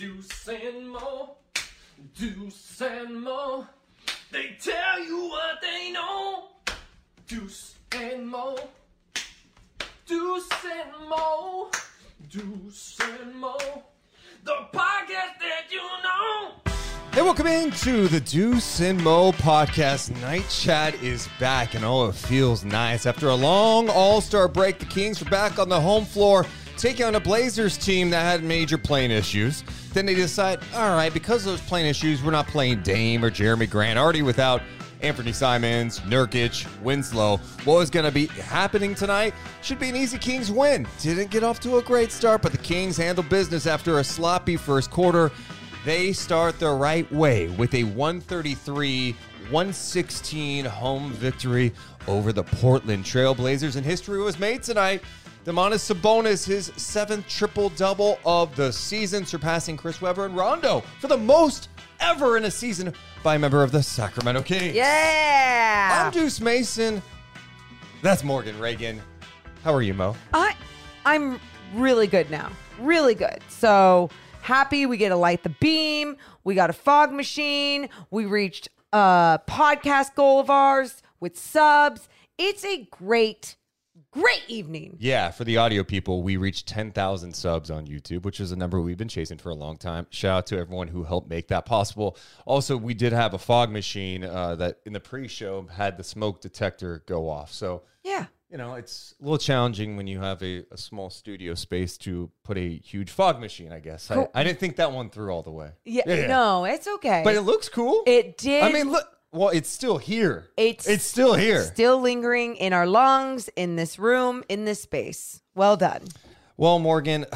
Deuce and Mo. Deuce and Mo. They tell you what they know. Deuce and Mo. Deuce and Mo. Deuce and Mo. The podcast that you know. Hey, welcome into the Deuce and Mo podcast. Night Chat is back, and oh, it feels nice. After a long All Star break, the Kings are back on the home floor, taking on a Blazers team that had major plane issues. Then they decide, all right, because of those plane issues, we're not playing Dame or Jerami Grant, already without Anthony Simons, Nurkic, Winslow. What was going to be happening tonight should be an easy Kings win. Didn't get off to a great start, but the Kings handle business after a sloppy first quarter. They start the right way with a 133 116 home victory over the Portland Trailblazers. And history was made tonight. Domantas Sabonis, his seventh triple double of the season, surpassing Chris Webber and Rondo for the most ever in a season by a member of the Sacramento Kings. Yeah. I'm Deuce Mason. That's Morgan Reagan. How are you, Mo? I I'm really good now. Really good. So happy we get to light the beam. We got a fog machine. We reached a podcast goal of ours with subs. It's a great, great evening. Yeah, for the audio people, we reached 10,000 subs on YouTube, which is a number we've been chasing for a long time. Shout out to everyone who helped make that possible. Also, we did have a fog machine uh, that in the pre show had the smoke detector go off. So, Yeah. you know, it's a little challenging when you have a, a small studio space to put a huge fog machine, I guess. Cool. I didn't think that one through all the way. Yeah. No, it's okay. But it looks cool. It did. I mean, look. Well, it's still here. It's it's still here. still lingering in our lungs, in this room, in this space. Well done. Well, Morgan,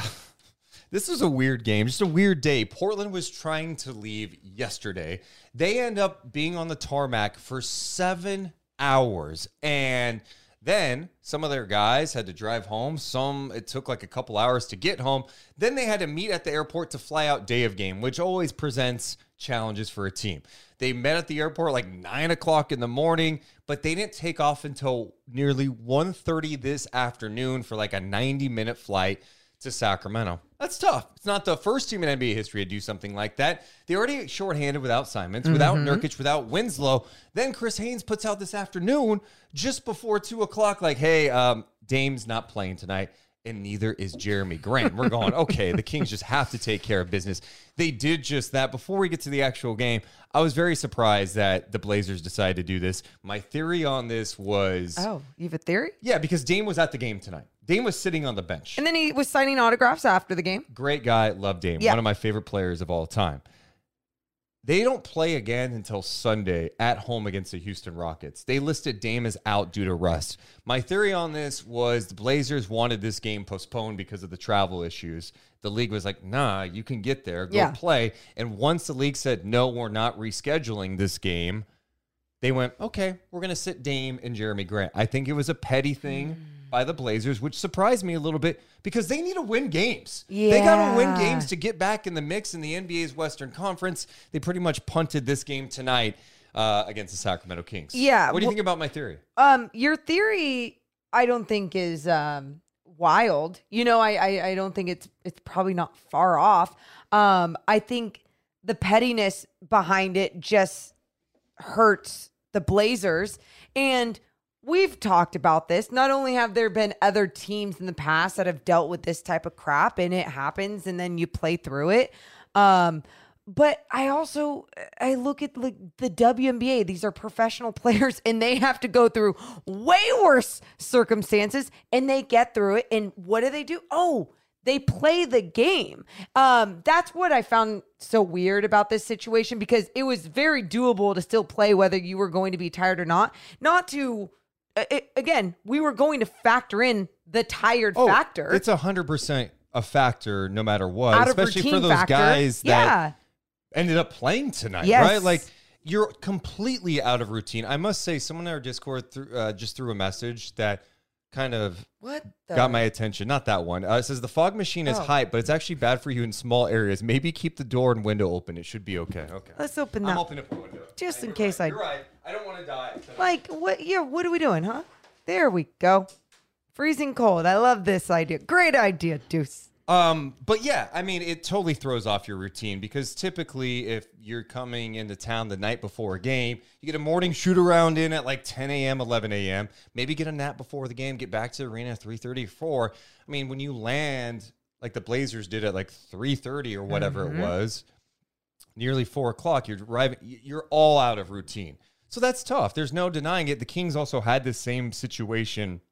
this was a weird game, just a weird day. Portland was trying to leave yesterday. They end up being on the tarmac for seven hours. And then some of their guys had to drive home. Some, it took like a couple hours to get home. Then they had to meet at the airport to fly out day of game, which always presents challenges for a team. They met at the airport like nine o'clock in the morning, but they didn't take off until nearly 1.30 this afternoon for like a 90 minute flight to Sacramento. That's tough. It's not the first team in NBA history to do something like that. They already shorthanded without Simons, without Nurkic, without Winslow. Then Chris Haynes puts out this afternoon just before two o'clock, like, hey, um, Dame's not playing tonight. And neither is Jerami Grant. We're going, okay, the Kings just have to take care of business. They did just that. Before we get to the actual game, I was very surprised that the Blazers decided to do this. My theory on this was Oh, you have a theory? yeah, because Dame was at the game tonight. Dame was sitting on the bench. And then he was signing autographs after the game. Great guy, love Dame. Yeah. One of my favorite players of all time. They don't play again until Sunday at home against the Houston Rockets. They listed Dame as out due to rust. My theory on this was the Blazers wanted this game postponed because of the travel issues. The league was like, nah, you can get there, go Yeah. play. And once the league said, no, we're not rescheduling this game, they went, okay, we're going to sit Dame and Jerami Grant. I think it was a petty thing mm. By the Blazers, which surprised me a little bit because they need to win games. They got to win games to get back in the mix in the NBA's Western Conference. They pretty much punted this game tonight uh, against the Sacramento Kings. Yeah, What do you well- think about my theory? Um, your theory, I don't think is um wild. You know, I, I I don't think it's it's probably not far off. Um, I think the pettiness behind it just hurts the Blazers, and we've talked about this. Not only have there been other teams in the past that have dealt with this type of crap, and it happens, and then you play through it. Um, but I also I look at like the WNBA. These are professional players, and they have to go through way worse circumstances, and they get through it. And what do they do? Oh, they play the game. Um, that's what I found so weird about this situation because it was very doable to still play whether you were going to be tired or not. Not to it, again, we were going to factor in the tired factor. Oh, It's a hundred percent a factor no matter what, Out especially for those factor. guys that yeah. ended up playing tonight, Yes. right? Like you're completely out of routine. I must say, someone in our Discord threw, uh, just threw a message that kind of What got my attention. Not that one. Uh, it says the fog machine is Oh. hype, but it's actually bad for you in small areas. Maybe keep the door and window open. It should be okay. Okay. Let's open I'm that. opening up the window. Just in case right. I- You're right. I don't want to die. tonight. Like what? Yeah. What are we doing, huh? There we go. Freezing cold. I love this idea. Great idea, Deuce. Um, but yeah, I mean, it totally throws off your routine because typically, if you're coming into town the night before a game, you get a morning shoot around in at like 10 a.m., 11 a.m. Maybe get a nap before the game, get back to the arena at 3:30, 4. I mean, when you land like the Blazers did at like 3:30 or whatever it was, nearly four o'clock, you're arriving. You're all out of routine, so that's tough. There's no denying it. The Kings also had the same situation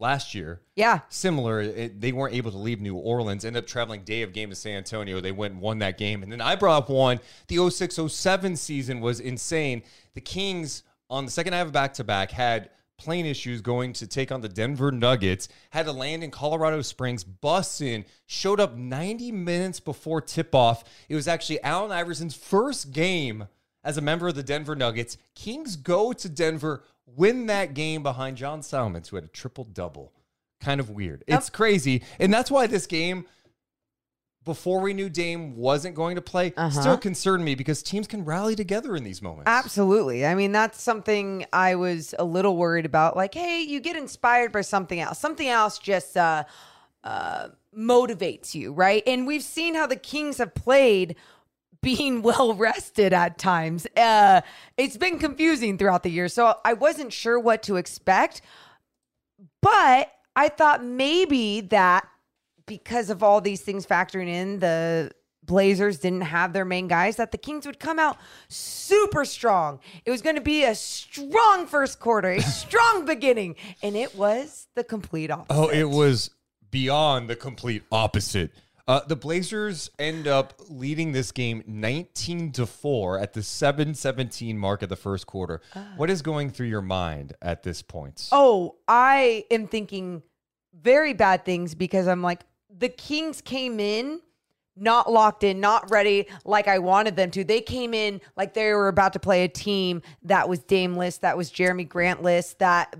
last year Yeah. similar. It, they weren't able to leave New Orleans, ended up traveling day of game to San Antonio. They went and won that game. And then I brought up one. The 06 07 season was insane. The Kings, on the second half of back to back, had plane issues going to take on the Denver Nuggets, had to land in Colorado Springs, bus in, showed up 90 minutes before tip off. It was actually Allen Iverson's first game as a member of the Denver Nuggets. Kings go to Denver, win that game behind John Salmons, who had a triple double. Kind of weird. It's crazy. And that's why this game, before we knew Dame wasn't going to play, Uh-huh. still concerned me because teams can rally together in these moments. Absolutely. I mean, that's something I was a little worried about. Like, hey, you get inspired by something else. Something else just uh, uh, motivates you, right? And we've seen how the Kings have played being well rested at times. Uh, it's been confusing throughout the year. So I wasn't sure what to expect. But I thought maybe that because of all these things factoring in, the Blazers didn't have their main guys, that the Kings would come out super strong. It was going to be a strong first quarter, a strong beginning. And it was the complete opposite. Oh, it was beyond the complete opposite. Uh, the Blazers end up leading this game 19 to 4 at the 7-17 mark of the first quarter. What is going through your mind at this point? Oh, I am thinking very bad things because I'm like, the Kings came in not locked in, not ready like I wanted them to. They came in like they were about to play a team that was Dameless, that was Jerami Grantless, that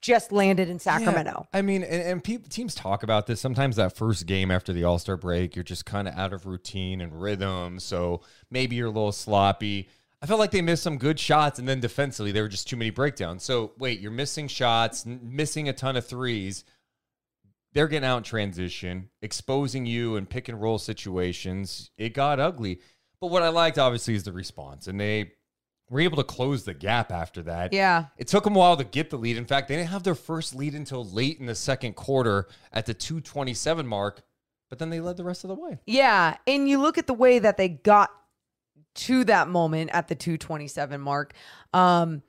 just landed in Sacramento. Yeah, I mean, and, and peop teams talk about this. Sometimes that first game after the All Star break, you're just kind of out of routine and rhythm. So maybe you're a little sloppy. I felt like they missed some good shots, and then defensively, there were just too many breakdowns. So wait, you're missing shots, n- missing a ton of threes. They're getting out in transition, exposing you in pick and roll situations. It got ugly. But what I liked, obviously, is the response. And they were able to close the gap after that. Yeah. It took them a while to get the lead. In fact, they didn't have their first lead until late in the second quarter at the 227 mark, but then they led the rest of the way. Yeah. And you look at the way that they got to that moment at the 227 mark. Um,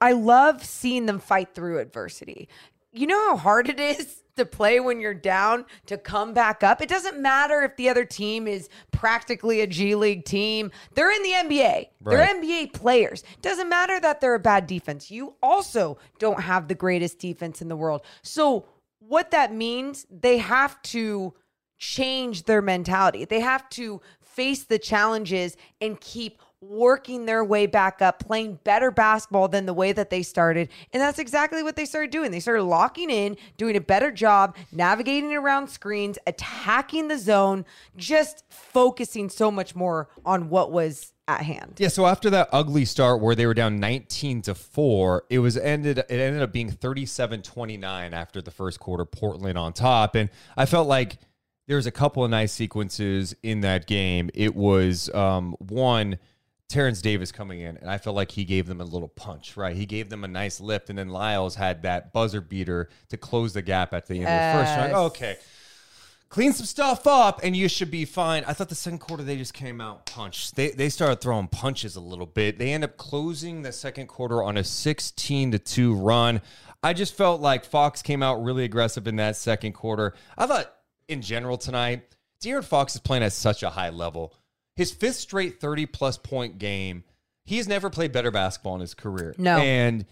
I love seeing them fight through adversity. You know how hard it is to play when you're down to come back up? It doesn't matter if the other team is practically a G League team. They're in the NBA. They're NBA players. Doesn't matter that they're a bad defense. You also don't have the greatest defense in the world. So what that means, they have to change their mentality. They have to face the challenges and keep working their way back up, playing better basketball than the way that they started. And that's exactly what they started doing. They started locking in, doing a better job, navigating around screens, attacking the zone, just focusing so much more on what was at hand. Yeah, so after that ugly start where they were down 19 to 4, it was ended it ended up being 37-29 after the first quarter, Portland on top. And I felt like there was a couple of nice sequences in that game. It was um, one Terrence Davis coming in, and I felt like he gave them a little punch, right? He gave them a nice lift, and then Lyles had that buzzer beater to close the gap at the end of the first. Round. Okay, clean some stuff up and you should be fine. I thought the second quarter they just came out punched. They they started throwing punches a little bit. They end up closing the second quarter on a 16 to 2 run. I just felt like Fox came out really aggressive in that second quarter. I thought in general tonight, De'Aaron Fox is playing at such a high level. His fifth straight 30 plus point game. He has never played better basketball in his career. No. And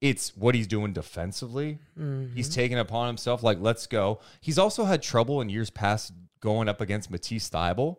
It's what he's doing defensively. Mm-hmm. He's taking it upon himself. Like, let's go. He's also had trouble in years past going up against Matisse Thybulle.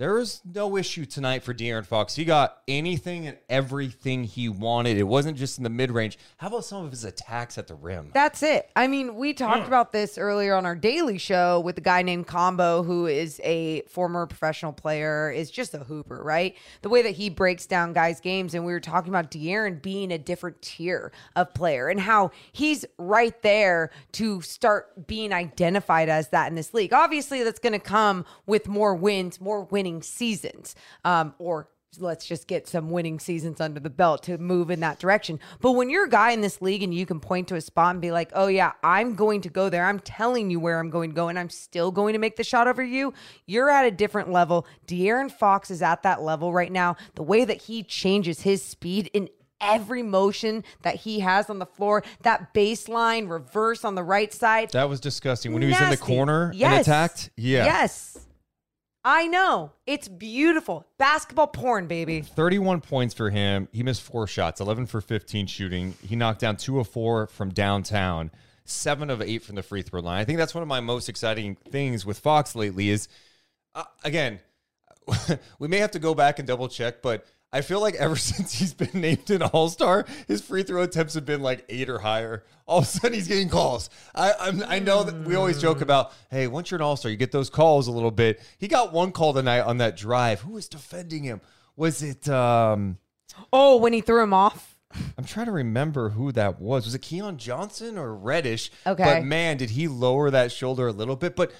There was no issue tonight for De'Aaron Fox. He got anything and everything he wanted. It wasn't just in the mid range. How about some of his attacks at the rim? That's it. I mean, we talked about this earlier on our daily show with a guy named Combo, who is a former professional player, is just a hooper, right? The way that he breaks down guys' games, and we were talking about De'Aaron being a different tier of player and how he's right there to start being identified as that in this league. Obviously, that's going to come with more wins, more winning seasons, um, or let's just get some winning seasons under the belt to move in that direction. But when you're a guy in this league and you can point to a spot and be like, oh, yeah, I'm going to go there, I'm telling you where I'm going to go, and I'm still going to make the shot over you, you're at a different level. De'Aaron Fox is at that level right now. The way that he changes his speed in every motion that he has on the floor, that baseline reverse on the right side. That was disgusting. When he was in the Nasty. corner and attacked, yeah. Yes. I know. It's beautiful. Basketball porn, baby. 31 points for him. He missed four shots, 11 for 15 shooting. He knocked down two of four from downtown, seven of eight from the free throw line. I think that's one of my most exciting things with Fox lately is, uh, again, we may have to go back and double check, but I feel like ever since he's been named an All Star, his free throw attempts have been like eight or higher. All of a sudden, he's getting calls. I I'm, I know that we always joke about, hey, once you're an All Star, you get those calls a little bit. He got one call tonight on that drive. Who was defending him? Was it? um Oh, when he threw him off. I'm trying to remember who that was. Was it Keon Johnson or Reddish? Okay. But man, did he lower that shoulder a little bit? But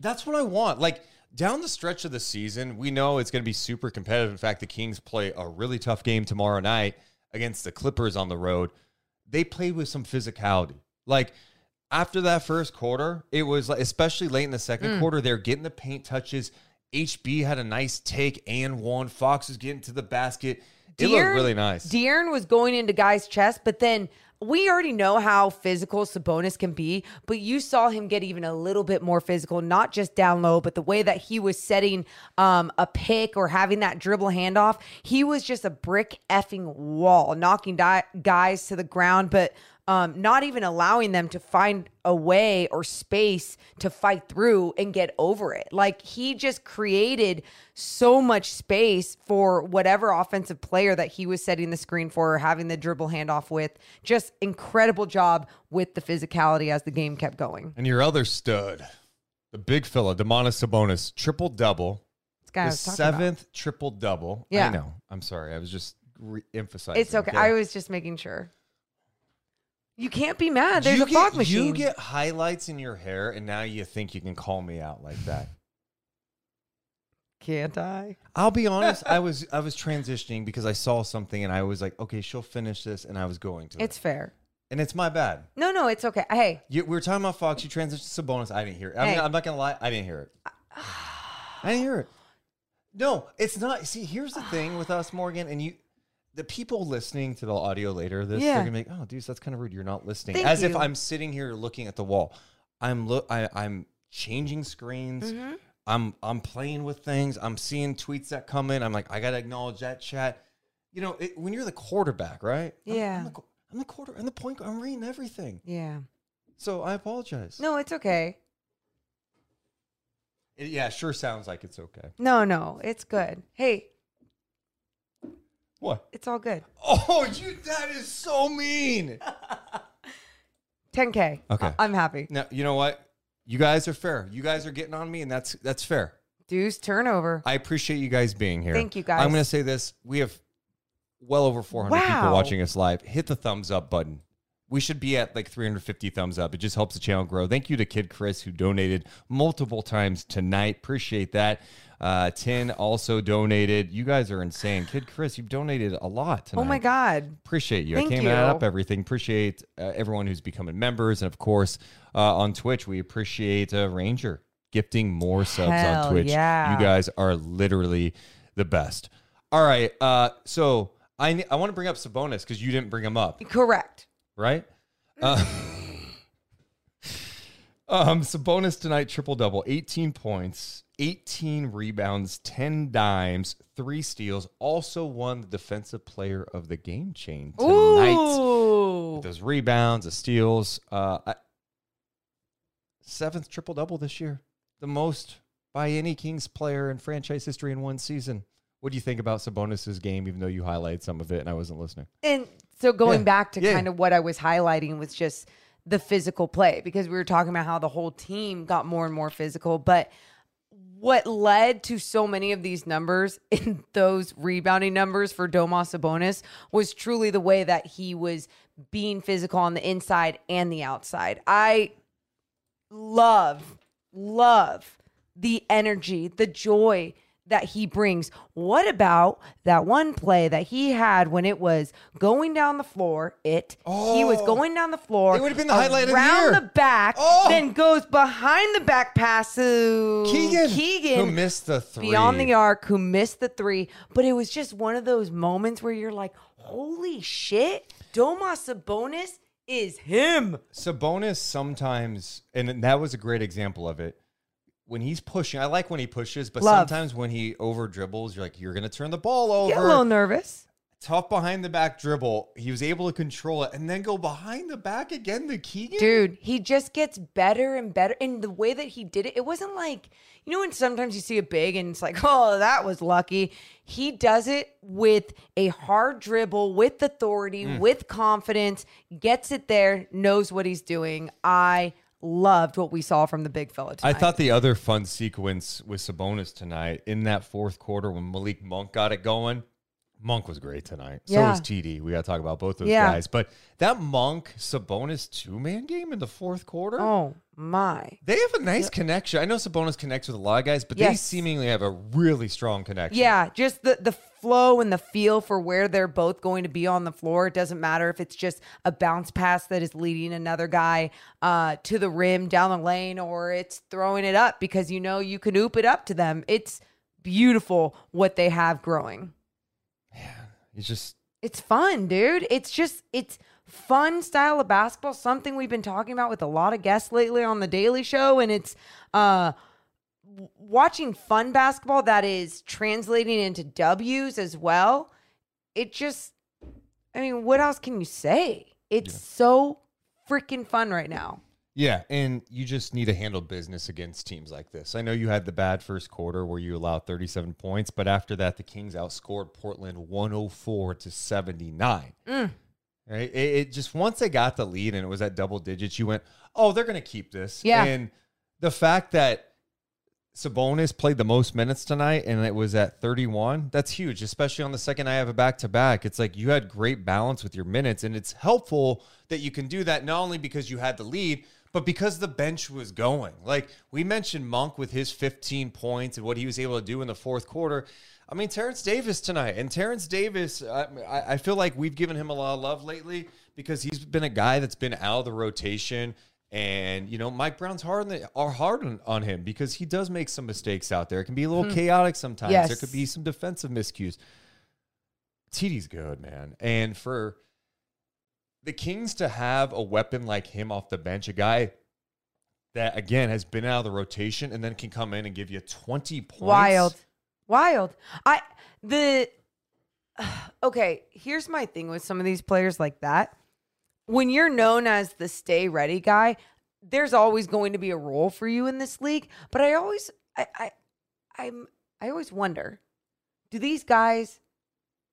that's what I want. Like down the stretch of the season, we know it's going to be super competitive. In fact, the Kings play a really tough game tomorrow night against the Clippers on the road. They played with some physicality. Like after that first quarter, it was like, especially late in the second mm. quarter, they're getting the paint touches. HB had a nice take and one. Fox was getting to the basket. It looked really nice. De'Aaron was going into guys' chest, but then we already know how physical Sabonis can be, but you saw him get even a little bit more physical, not just down low, but the way that he was setting um, a pick or having that dribble handoff, he was just a brick effing wall, knocking di- guys to the ground, but um, not even allowing them to find a way or space to fight through and get over it. Like he just created so much space for whatever offensive player that he was setting the screen for or having the dribble handoff with. Just incredible job with the physicality as the game kept going. And your other stud, the big fella, Domantas Sabonis, triple double. This guy I The was talking seventh triple double. Yeah. I know. I'm sorry. I was just re- emphasizing. It's okay. I was just making sure. You can't be mad. There's you a fog get, machine. You get highlights in your hair, and now you think you can call me out like that. Can't I? I'll be honest. I was I was transitioning because I saw something, and I was like, okay, she'll finish this, and I was going to. It's it. fair. and it's my bad. No, no, it's okay. Hey, You, we were talking about Fox. You transitioned to Sabonis. I didn't hear it. I'm, Hey. I'm not gonna lie. I didn't hear it. I didn't hear it. No, it's not. See, here's the thing with us, Morgan, and you. The people listening to the audio later, this Yeah. they're gonna be like, "Oh, dude, that's kind of rude. You're not listening." Thank As if. I'm sitting here looking at the wall. I'm look. I, I'm changing screens. Mm-hmm. I'm I'm playing with things. I'm seeing tweets that come in. I'm like, I gotta acknowledge that chat. You know, it, when you're the quarterback, right? I'm- Yeah. I'm, the, I'm the quarter. I'm the point. I'm reading everything. yeah. So I apologize. No, it's okay. It, yeah, sure sounds like it's okay. No, no, it's good. Hey, What? it's all good. Oh, you that is so mean. 10K. Okay. I'm happy. Now, you know what? You guys are fair. You guys are getting on me and that's that's fair. Deuce turnover. I appreciate you guys being here. Thank you, guys. I'm going to say this. We have well over 400 people watching us live. Hit the thumbs up button. We should be at like 350 thumbs up. It just helps the channel grow. Thank you to Kid Chris who donated multiple times tonight. Appreciate that. Uh, Tin also donated. You guys are insane. Kid Chris, you've donated a lot tonight. oh my God. Appreciate you. Thank I can't add up everything. Appreciate uh, everyone who's becoming members. And of course, uh, on Twitch, we appreciate uh, Ranger gifting more subs Hell on Twitch. yeah. You guys are literally the best. All right. Uh, so I, I want to bring up Sabonis because you didn't bring him up, Correct. Right? Uh, Um, Sabonis tonight, triple double, 18 points, 18 rebounds, 10 dimes, three steals. Also won the defensive player of the game chain tonight. With those rebounds, the steals. Uh, I- seventh triple double this year, the most by any Kings player in franchise history in one season. What do you think about Sabonis's game? Even though you highlighted some of it and I wasn't listening. And so going Yeah. back to Yeah. kind of what I was highlighting was just the physical play because we were talking about how the whole team got more and more physical, but what led to so many of these numbers in those rebounding numbers for Domas Sabonis was truly the way that he was being physical on the inside and the outside. I love, love the energy, the joy that he brings. What about that one play that he had when it was going down the floor? It he was Oh. going down the floor. It would have been the highlight of the around year. the back, Oh. then goes behind the back pass to Keegan, Keegan who missed the three. beyond the arc, who missed the three. But it was just one of those moments where you're like, "Holy shit, Domas Sabonis is him." Sabonis sometimes, and that was a great example of it. When he's pushing, I like when he pushes, but Love. sometimes when he over dribbles, you're like, you're going to turn the ball over. Get a little nervous. Tough behind the back dribble. He was able to control it and then go behind the back again The Keegan. Dude, he just gets better and better. And the way that he did it, it wasn't like, you know, when sometimes you see a big and it's like, oh, that was lucky. He does it with a hard dribble, with authority, Mm. with confidence, gets it there, knows what he's doing. I loved what we saw from the big fella tonight. I thought the other fun sequence with Sabonis tonight in that fourth quarter when Malik Monk got it going. Monk was great tonight. So Yeah. was TD. We got to talk about both those Yeah. guys. But that Monk Sabonis two man game in the fourth quarter. oh, my. They have a nice connection. I know Sabonis connects with a lot of guys, but they seemingly have a really strong connection. Yeah, just the the flow and the feel for where they're both going to be on the floor. It doesn't matter if it's just a bounce pass that is leading another guy uh, to the rim down the lane, or it's throwing it up because you know you can oop it up to them. It's beautiful what they have growing. Yeah, it's just It's fun, dude. It's just it's fun style of basketball, something we've been talking about with a lot of guests lately on the Daily Show and it's uh watching fun basketball that is translating into W's as well. It just I mean, what else can you say? It's so freaking fun right now. Yeah, and you just need to handle business against teams like this. I know you had the bad first quarter where you allowed 37 points, but after that, the Kings outscored Portland 104 to 79. Mm. Right? It, it just once they got the lead and it was at double digits, you went, "Oh, they're going to keep this." Yeah. And the fact that Sabonis played the most minutes tonight and it was at 31, that's huge, especially on the second I have a back to back. It's like you had great balance with your minutes, and it's helpful that you can do that not only because you had the lead, but because the bench was going. Like we mentioned Monk with his 15 points and what he was able to do in the fourth quarter. I mean, Terrence Davis tonight. And Terrence Davis, I, I feel like we've given him a lot of love lately because he's been a guy that's been out of the rotation. And, you know, Mike Brown's hard on, the, are hard on, on him because he does make some mistakes out there. It can be a little hmm. chaotic sometimes. There could be some defensive miscues. TD's good, man. And for the Kings to have a weapon like him off the bench, a guy that again has been out of the rotation and then can come in and give you 20 points. Wild. Wild. I the okay, here's my thing with some of these players like that. When you're known as the stay ready guy, there's always going to be a role for you in this league. But I always I I I'm I always wonder, do these guys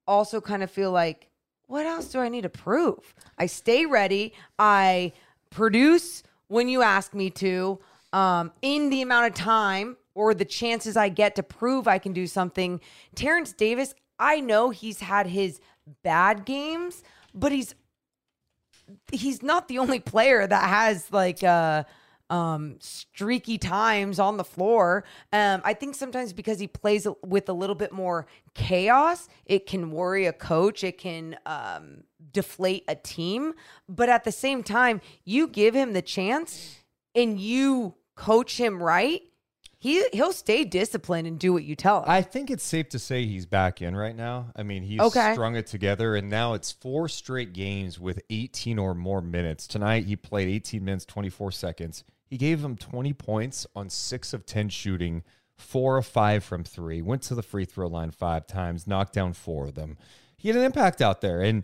also kind of feel like, what else do I need to prove? I stay ready. I produce when you ask me to, um, in the amount of time or the chances I get to prove I can do something. Terrence Davis, I know he's had his bad games, but he's he's not the only player that has like uh um streaky times on the floor. Um I think sometimes because he plays with a little bit more chaos, it can worry a coach, it can um deflate a team, but at the same time, you give him the chance and you coach him right, he he'll stay disciplined and do what you tell him. I think it's safe to say he's back in right now. I mean, he's Okay. strung it together, and now it's four straight games with 18 or more minutes. Tonight, he played 18 minutes, 24 seconds. He gave him 20 points on six of 10 shooting, four of five from three, went to the free throw line five times, knocked down four of them. He had an impact out there. And,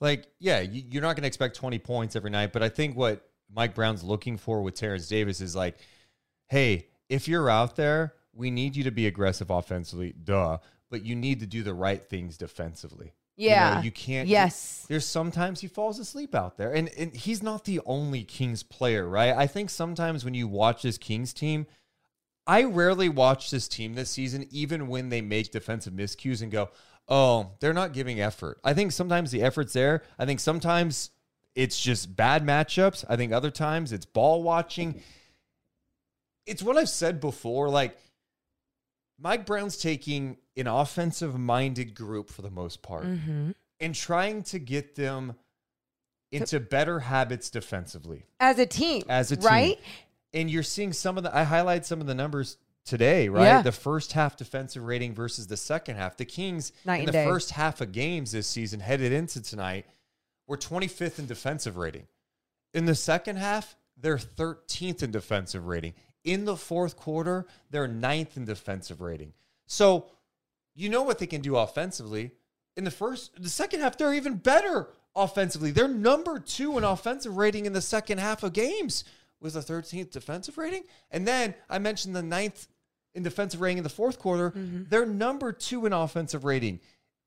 like, yeah, you're not going to expect 20 points every night. But I think what Mike Brown's looking for with Terrence Davis is like, hey, if you're out there, we need you to be aggressive offensively, duh, but you need to do the right things defensively. You know, Yeah. you can't. Yes. There's sometimes he falls asleep out there, and and he's not the only Kings player, right? I think sometimes when you watch this Kings team, I rarely watch this team this season, even when they make defensive miscues and go, "Oh, they're not giving effort." I think sometimes the effort's there. I think sometimes it's just bad matchups. I think other times it's ball watching. It's what I've said before. Like Mike Brown's taking an offensive minded group for the most part Mm-hmm. and trying to get them into better habits defensively As a team. as a team. Right? And you're seeing some of the I highlight some of the numbers today, right? Yeah. The first half defensive rating versus the second half. The Kings Night in the day. first half of games this season headed into tonight were 25th in defensive rating. In the second half, they're 13th in defensive rating. In the fourth quarter, they're ninth in defensive rating. So you know what they can do offensively. In the first, the second half, they're even better offensively. They're number two in offensive rating in the second half of games with a 13th defensive rating. And then I mentioned the ninth in defensive rating in the fourth quarter. Mm-hmm. They're number two in offensive rating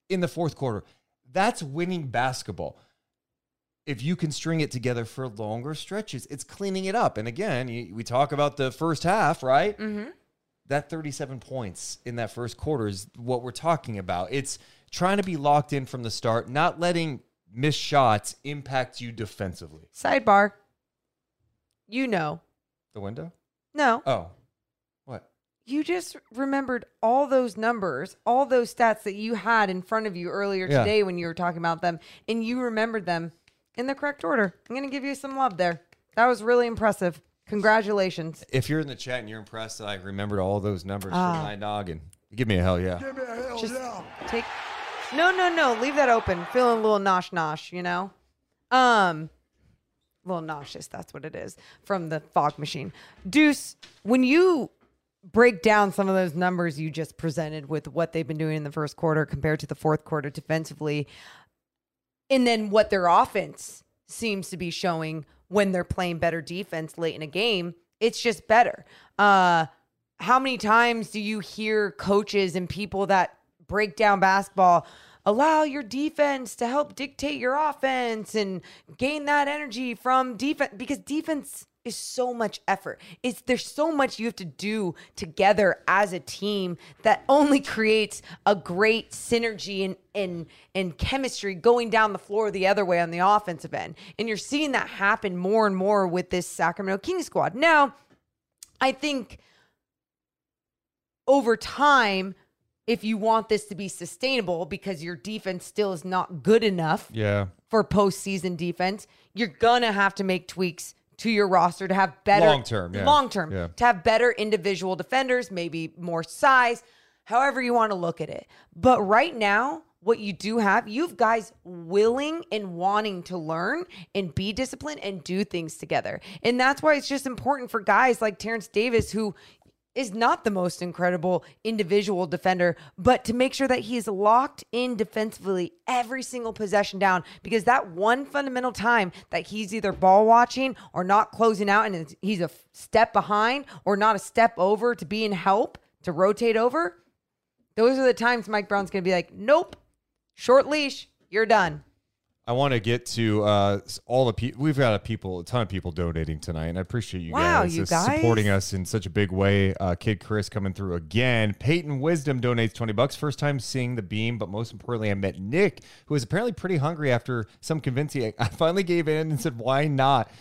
in the fourth quarter. That's winning basketball. If you can string it together for longer stretches, it's cleaning it up. And again, you, we talk about the first half, right? Mm-hmm. that 37 points in that first quarter is what we're talking about. It's trying to be locked in from the start, not letting missed shots impact you defensively. Sidebar. You know. The window? No. Oh, what? You just remembered all those numbers, all those stats that you had in front of you earlier Yeah. today when you were talking about them, and you remembered them in the correct order. I'm going to give you some love there. That was really impressive. Congratulations. If you're in the chat and you're impressed that I remembered all those numbers Ah. from my noggin, give me a hell yeah. Give me a hell Just take. No, no, no. Leave that open. Feeling a little nosh nosh, you know? Um, a little nauseous. That's what it is from the fog machine. Deuce, when you break down some of those numbers you just presented with what they've been doing in the first quarter compared to the fourth quarter defensively, and then what their offense seems to be showing when they're playing better defense late in a game, it's just better. Uh, how many times do you hear coaches and people that break down basketball allow your defense to help dictate your offense and gain that energy from defense because defense is so much effort. It's there's so much you have to do together as a team that only creates a great synergy and and and chemistry going down the floor the other way on the offensive end. And you're seeing that happen more and more with this Sacramento Kings squad. Now, I think over time, if you want this to be sustainable because your defense still is not good enough Yeah. for postseason defense, you're gonna have to make tweaks to your roster to have better Long term, yeah. long term Yeah. to have better individual defenders, maybe more size, however you want to look at it. But right now, what you do have, you have guys willing and wanting to learn and be disciplined and do things together. And that's why it's just important for guys like Terrence Davis, who is not the most incredible individual defender, but to make sure that he's locked in defensively every single possession down because that one fundamental time that he's either ball watching or not closing out and he's a step behind or not a step over to be in help to rotate over, those are the times Mike Brown's going to be like, nope, short leash, you're done. I want to get to uh, all the people. We've got a people, a ton of people donating tonight, and I appreciate you Wow, guys you guys. supporting us in such a big way. Uh, Kid Chris coming through again. Peyton Wisdom donates twenty bucks. First time seeing the beam, but most importantly, I met Nick, who was apparently pretty hungry after some convincing. I finally gave in and said, "Why not?"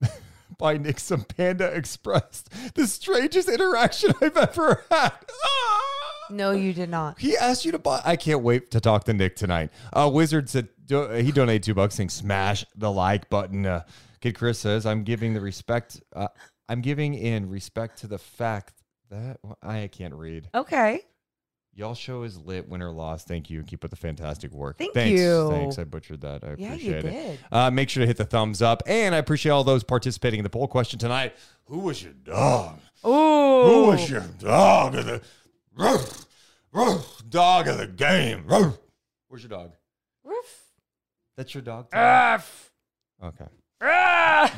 Buy Nick some Panda Express. The strangest interaction I've ever had. Ah! No, you did not. He asked you to buy. I can't wait to talk to Nick tonight. Uh, Wizard said do, he donated two bucks, saying smash the like button. Uh, Kid Chris says I'm giving the respect. Uh, I'm giving in respect to the fact that well, I can't read. Okay. Y'all show is lit. Win or loss. Thank you. Keep up the fantastic work. Thank Thanks. you. Thanks. I butchered that. I Yeah, you appreciate it. did. Uh, make sure to hit the thumbs up. And I appreciate all those participating in the poll question tonight. Who was your dog? Ooh. Who was your dog ruff, ruff, dog of the game? Ruff. Where's your dog? Roof. That's your dog. Tom? Okay.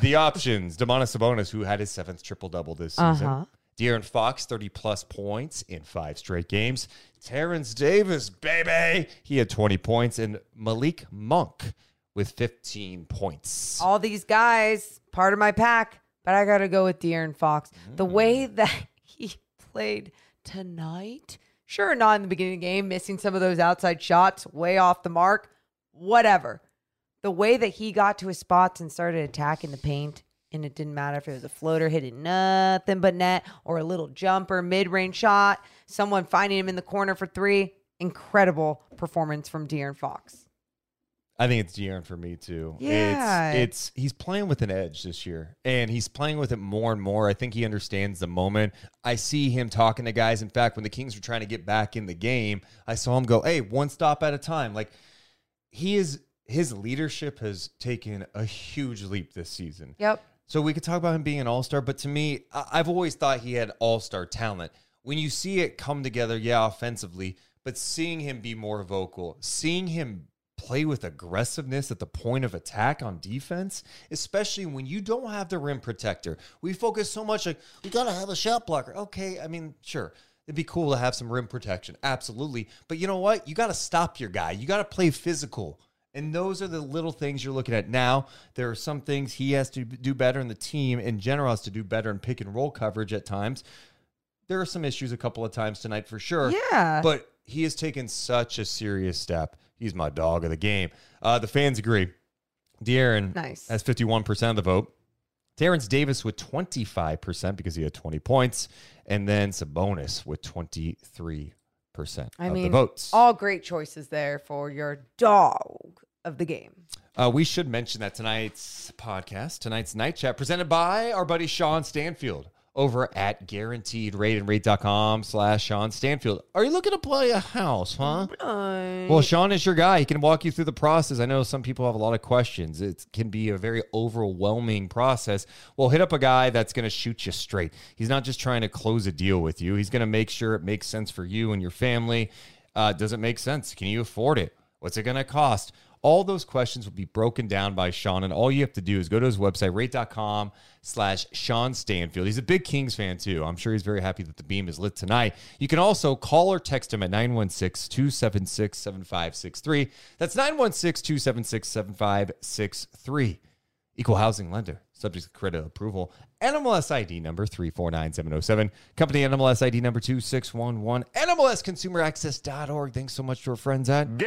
The options: Domantas Sabonis, who had his seventh triple double this season. Uh-huh. De'Aaron Fox, 30 plus points in five straight games. Terrence Davis, baby, he had 20 points. And Malik Monk with 15 points. All these guys, part of my pack, but I got to go with De'Aaron Fox. The Mm. way that he played tonight, sure, not in the beginning of the game, missing some of those outside shots, way off the mark, whatever. The way that he got to his spots and started attacking the paint, and it didn't matter if it was a floater hitting nothing but net or a little jumper, mid range shot, someone finding him in the corner for three. Incredible performance from De'Aaron Fox. I think it's De'Aaron for me too. Yeah. It's, it's he's playing with an edge this year, and he's playing with it more and more. I think he understands the moment. I see him talking to guys. In fact, when the Kings were trying to get back in the game, I saw him go, "Hey, one stop at a time." Like he is, his leadership has taken a huge leap this season. Yep. So we could talk about him being an all star, but to me, I've always thought he had all star talent. When you see it come together, yeah, offensively, but seeing him be more vocal, seeing him play with aggressiveness at the point of attack on defense, especially when you don't have the rim protector. We focus so much like we gotta have a shot blocker. Okay, I mean, sure. It'd be cool to have some rim protection, absolutely. But you know what? You got to stop your guy. You got to play physical. And those are the little things you're looking at now. There are some things he has to do better, and the team in general has to do better in pick and roll coverage at times. There are some issues a couple of times tonight for sure. Yeah. But he has taken such a serious step. He's my dog of the game. Uh, the fans agree. De'Aaron Nice. has 51% of the vote. Terrence Davis with 25% because he had 20 points. And then Sabonis with 23% I of mean, the votes. all great choices there for your dog of the game. Uh, we should mention that tonight's podcast, tonight's night chat, presented by our buddy Sean Stanfield over at guaranteedrateandrate.com slash Sean Stanfield. Are you looking to play a house, huh? Well, Sean is your guy. He can walk you through the process. I know some people have a lot of questions. It can be a very overwhelming process. Well, hit up a guy that's going to shoot you straight. He's not just trying to close a deal with you, he's going to make sure it makes sense for you and your family. Uh, does it make sense? Can you afford it? What's it going to cost? All those questions will be broken down by Sean, and all you have to do is go to his website, rate.com slash Sean Stanfield. He's a big Kings fan, too. I'm sure he's very happy that the beam is lit tonight. You can also call or text him at 916-276-7563. That's 916-276-7563. Equal housing lender, subject to credit approval. NMLS ID number 349707. Company NMLS ID number 2611. NMLSconsumeraccess.org. Thanks so much to our friends at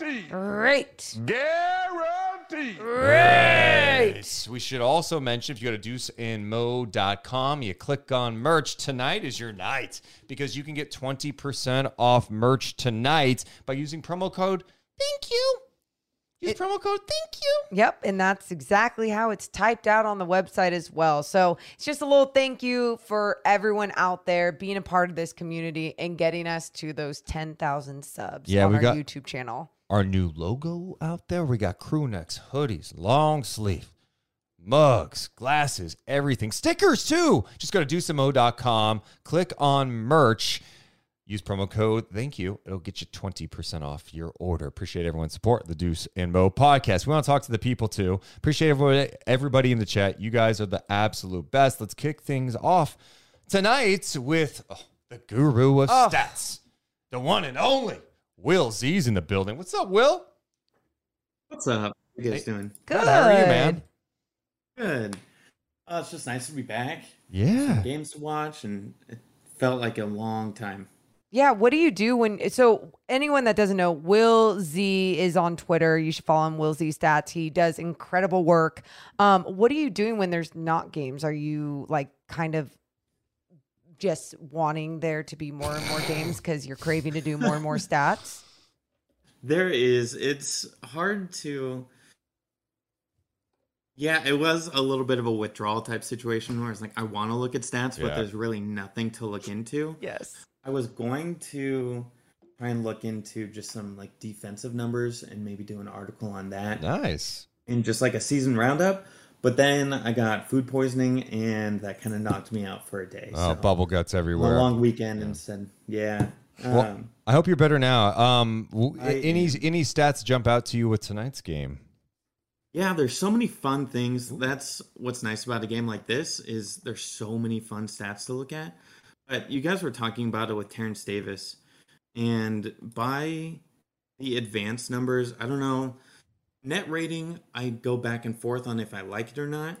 Guaranteed. Great. Guaranteed. Great. We should also mention if you go to deuceandmo.com, you click on merch. Tonight is your night because you can get 20% off merch tonight by using promo code Thank you. Use promo code Thank you. Yep. And that's exactly how it's typed out on the website as well. So it's just a little thank you for everyone out there being a part of this community and getting us to those 10,000 subs Yeah, on we our got- YouTube channel. Our new logo out there. We got crew necks, hoodies, long sleeve, mugs, glasses, everything. Stickers too. Just go to deucemo.com, click on merch. Use promo code thank you. It'll get you 20% off your order. Appreciate everyone's support. The Deuce and Mo podcast. We want to talk to the people too. Appreciate everybody, everybody in the chat. You guys are the absolute best. Let's kick things off tonight with oh, the guru of Oh. stats, the one and only Will Z's in the building. What's up, Will? What's up? How you guys Hey. doing? Good. How are you, man? Good. Uh, it's just nice to be back. Yeah. Games to watch, and it felt like a long time. Yeah, what do you do when? So, anyone that doesn't know, Will Z is on Twitter. You should follow him, Will Z Stats. He does incredible work. Um, what are you doing when there's not games? Are you like kind of just wanting there to be more and more games because you're craving to do more and more stats? There is. It's hard to. Yeah, it was a little bit of a withdrawal type situation where it's like I want to look at stats, but there's really nothing to look into. Yes. I was going to try and look into just some like defensive numbers and maybe do an article on that Nice. and just like a season roundup. But then I got food poisoning and that kind of knocked me out for a day. Oh, so bubble guts everywhere. a long weekend instead. Yeah. Well, Um, I hope you're better now. Um, I any any stats jump out to you with tonight's game? Yeah, there's so many fun things. That's what's nice about a game like this is there's so many fun stats to look at. But you guys were talking about it with Terrence Davis, and by the advanced numbers, I don't know. Net rating, I go back and forth on if I like it or not.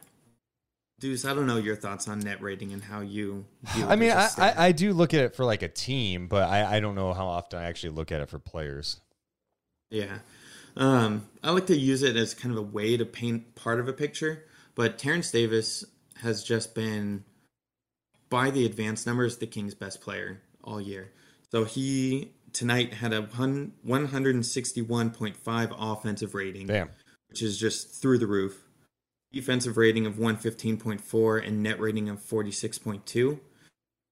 Deuce, I don't know your thoughts on net rating and how you. I mean, I. I, I do look at it for like a team, but I, I don't know how often I actually look at it for players. Yeah. Um, I like to use it as kind of a way to paint part of a picture, but Terrence Davis has just been, by the advanced numbers, the Kings' best player all year. So he tonight had a hun- 161.5 offensive rating, Damn. which is just through the roof. Defensive rating of 115.4 and net rating of 46.2.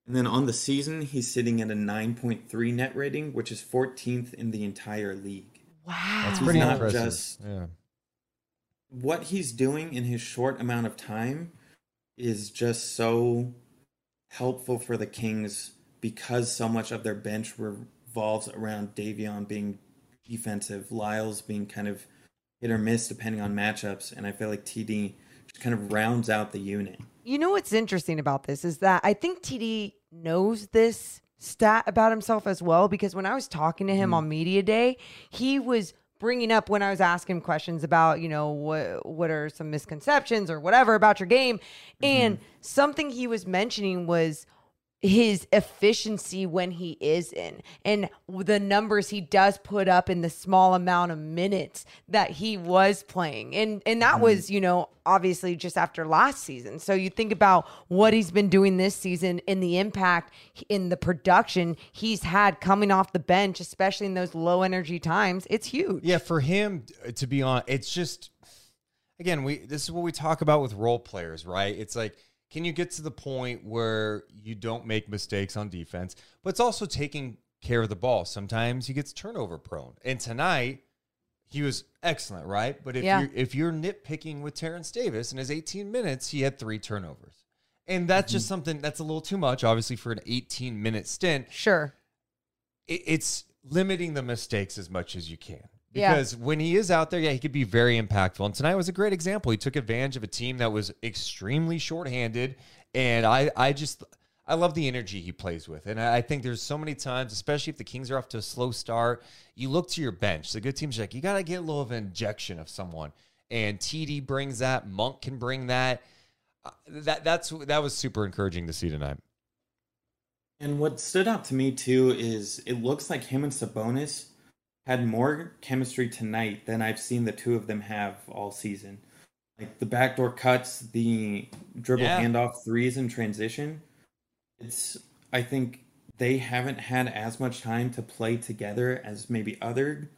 And then on the season, he's sitting at a 9.3 net rating, which is 14th in the entire league Wow. That's pretty not impressive. just- yeah. what he's doing in his short amount of time is just so helpful for the Kings because so much of their bench revolves around Davion being defensive, Lyles being kind of hit or miss depending on matchups, and I feel like TD just kind of rounds out the unit. You know what's interesting about this is that I think TD knows this stat about himself as well because when I was talking to him mm-hmm. on media day, he was bringing up when I was asking him questions about, you know, what what are some misconceptions or whatever about your game. And mm-hmm. something he was mentioning was his efficiency when he is in. And the numbers he does put up in the small amount of minutes that he was playing. And and that was you know obviously just after last season. So you think about what he's been doing this season and the impact in the production he's had coming off the bench especially in those low energy times. It's huge. Yeah, for him uh, to be on, it's just again, we this is what we talk about with role players, right? It's like can you get to the point where you don't make mistakes on defense, but it's also taking care of the ball. Sometimes he gets turnover prone. And tonight he was excellent, right? But if Yeah. you're if you're nitpicking with Terrence Davis in his 18 minutes, he had three turnovers. And that's just mm-hmm. something that's a little too much, obviously, for an 18 minute stint sure it, it's limiting the mistakes as much as you can. Yeah. Because when he is out there, yeah, he could be very impactful. And tonight was a great example. He took advantage of a team that was extremely shorthanded. And I, I just, I love the energy he plays with. And I I think there's so many times, especially if the Kings are off to a slow start, you look to your bench. The good teams like, you got to get a little of an injection of someone. And TD brings that. Monk can bring that. Uh, That that's that was super encouraging to see tonight. And what stood out to me too is it looks like him and Sabonis had more chemistry tonight than I've seen the two of them have all season. Like the backdoor cuts, the dribble Yeah. handoff threes in transition. It's I think they haven't had as much time to play together as maybe other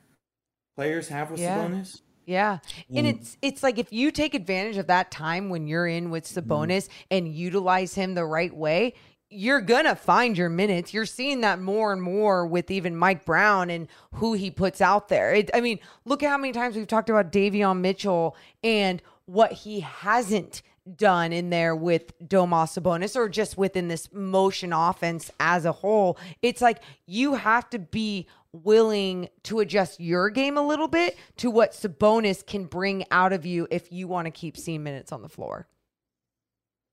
players have with Yeah. Sabonis. Yeah. And Mm. it's it's like if you take advantage of that time when you're in with Sabonis and utilize him the right way, you're gonna find your minutes. You're seeing that more and more with even Mike Brown and who he puts out there. It, I mean, look at how many times we've talked about Davion Mitchell and what he hasn't done in there with Domas Sabonis or just within this motion offense as a whole. It's like you have to be willing to adjust your game a little bit to what Sabonis can bring out of you if you want to keep seeing minutes on the floor.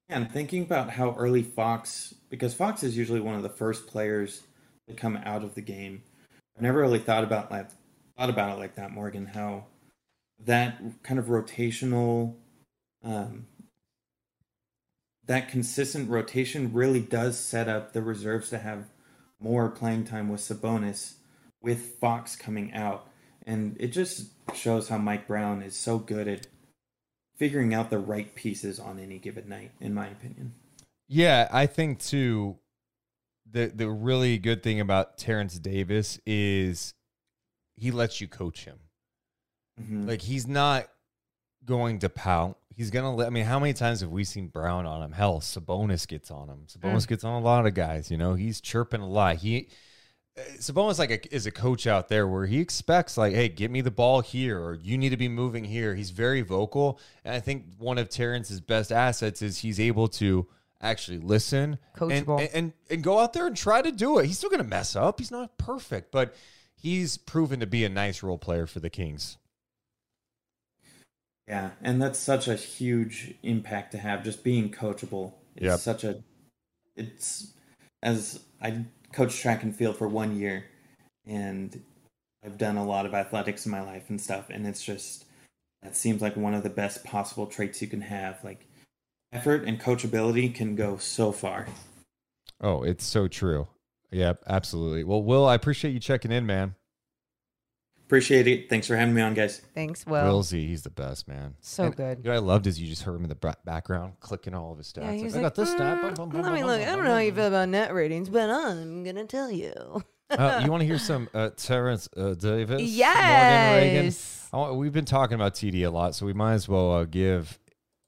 And thinking about how early Fox, because Fox is usually one of the first players to come out of the game. I've never really thought about like thought about it like that, Morgan. How that kind of rotational, um, that consistent rotation really does set up the reserves to have more playing time with Sabonis, with Fox coming out, and it just shows how Mike Brown is so good at figuring out the right pieces on any given night, in my opinion. Yeah, I think too. The the really good thing about Terrence Davis is he lets you coach him. Mhm. Like he's not going to pout. He's gonna let. I mean, how many times have we seen Brown on him? Hell, Sabonis gets on him. Sabonis Mm. gets on a lot of guys. You know, he's chirping a lot. He Sabonis like a, is a coach out there where he expects like, hey, get me the ball here, or you need to be moving here. He's very vocal, and I think one of Terrence's best assets is he's able to actually listen and, Coachable. and, and and go out there and try to do it. He's still gonna mess up. He's not perfect, but he's proven to be a nice role player for the Kings. Yeah, and that's such a huge impact to have. Just being coachable is Yep. such a. It's as I coached track and field for one year, and I've done a lot of athletics in my life and stuff, and it's just that seems like one of the best possible traits you can have. Like effort and coachability can go so far. Oh, it's so true. Yep, absolutely. Well, Will, I appreciate you checking in, man. Appreciate it. Thanks for having me on, guys. Thanks, Will. Will Z, he's the best, man. So And, good. What I loved is you just heard him in the ba- background clicking all of his stats. Yeah, he Like, was I like, got this stat. "Mm, Bum, bum, bum, Let me look. I don't know how you feel about net ratings, but I'm gonna tell you. uh, you want to hear some uh, Terrence uh, Davis? Morgan Reagan? Yes. I we've been talking about TD a lot, so we might as well uh, give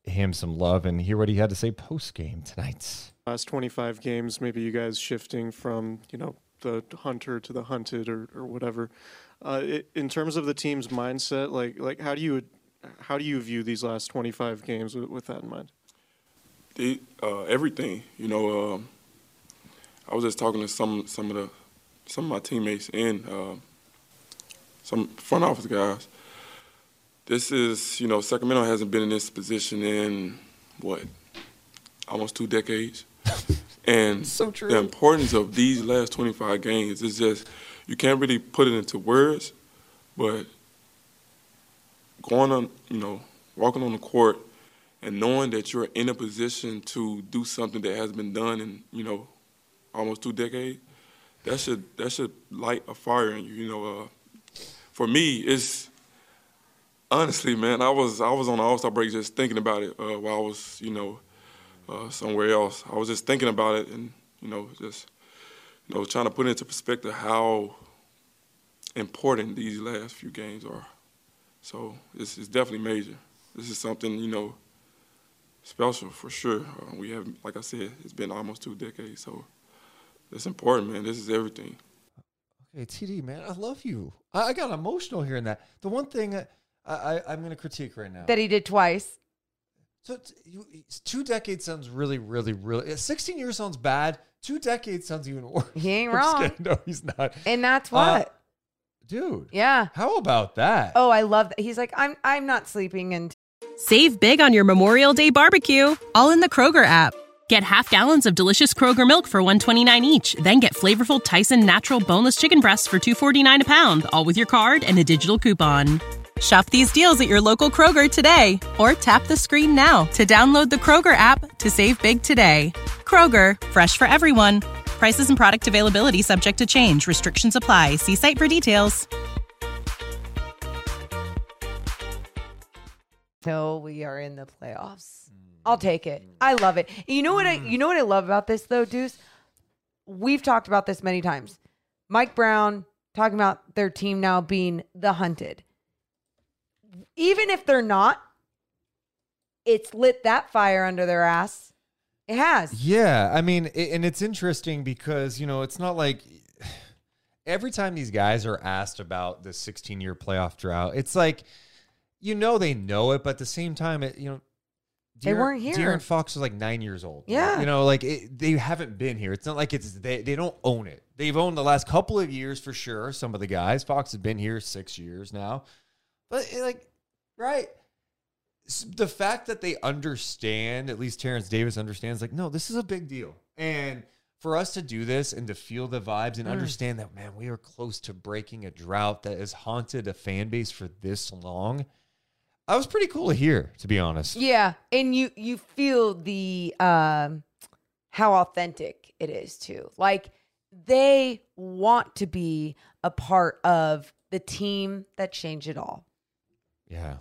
him some love and hear what he had to say post game tonight. last 25 games, maybe you guys shifting from, you know, the hunter to the hunted or, or whatever. Uh, i in terms of the team's mindset, like like how do you how do you view these last 25 games with, with that in mind? the uh, everything. You know, um, I was just talking to some some of the some of my teammates and uh, some front office guys. This is, you know, Sacramento hasn't been in this position in what almost two decades, and So true. the importance of these last 25 games is just you can't really put it into words, but going on, you know, walking on the court and knowing that you're in a position to do something that has been done in you know almost two decades, that should that should light a fire in you. You know, uh, for me, it's honestly, man, I was I was on the All Star break just thinking about it uh, while I was you know uh, somewhere else. I was just thinking about it and you know just you know trying to put into perspective how important these last few games are. So it's, it's definitely major. This is something you know special for sure. Uh, we have, like I said, it's been almost two decades, so it's important, man. This is everything. Okay, TD, man, I love you. I, I got emotional hearing that. The one thing I, I, I'm going to critique right now. That he did twice. So you, two decades sounds really, really, really. uh, Sixteen years sounds bad. Two decades sounds even worse. He ain't I'm wrong. No, he's not, And that's Uh, what. dude. yeah. How about that? Oh, I love that. He's like, I'm I'm not sleeping and Save big on your Memorial Day barbecue, all in the Kroger app. Get half gallons of delicious Kroger milk for 129 each, then get flavorful Tyson natural boneless chicken breasts for 249 a pound, all with your card and a digital coupon. Shop these deals at your local Kroger today or tap the screen now to download the Kroger app to save big today. Kroger, fresh for everyone. Prices and product availability subject to change. Restrictions apply. See site for details. till we are in the playoffs. I'll take it. I love it. You know what I you know what I love about this though, Deuce? We've talked about this many times. Mike Brown talking about their team now being the hunted. Even if they're not, it's lit that fire under their ass. It has. Yeah, I mean, i- and it's interesting because you know it's not like every time these guys are asked about the 16 year playoff drought, it's like you know they know it, but at the same time, it you know. They weren't here. De'Aaron Fox was like nine years old. Yeah. you know, like it, they haven't been here. It's not like it's they they don't own it. They've owned the last couple of years for sure. Some of the guys, Fox has been here six years now, but like, right? the fact that they understand, at least Terrence Davis understands, like, no, this is a big deal. And for us to do this and to feel the vibes and understand that, man, we are close to breaking a drought that has haunted a fan base for this long. I was pretty cool to hear, to be honest. Yeah, and you you feel the um how authentic it is too. Like they want to be a part of the team that changed it all. Yeah. Man.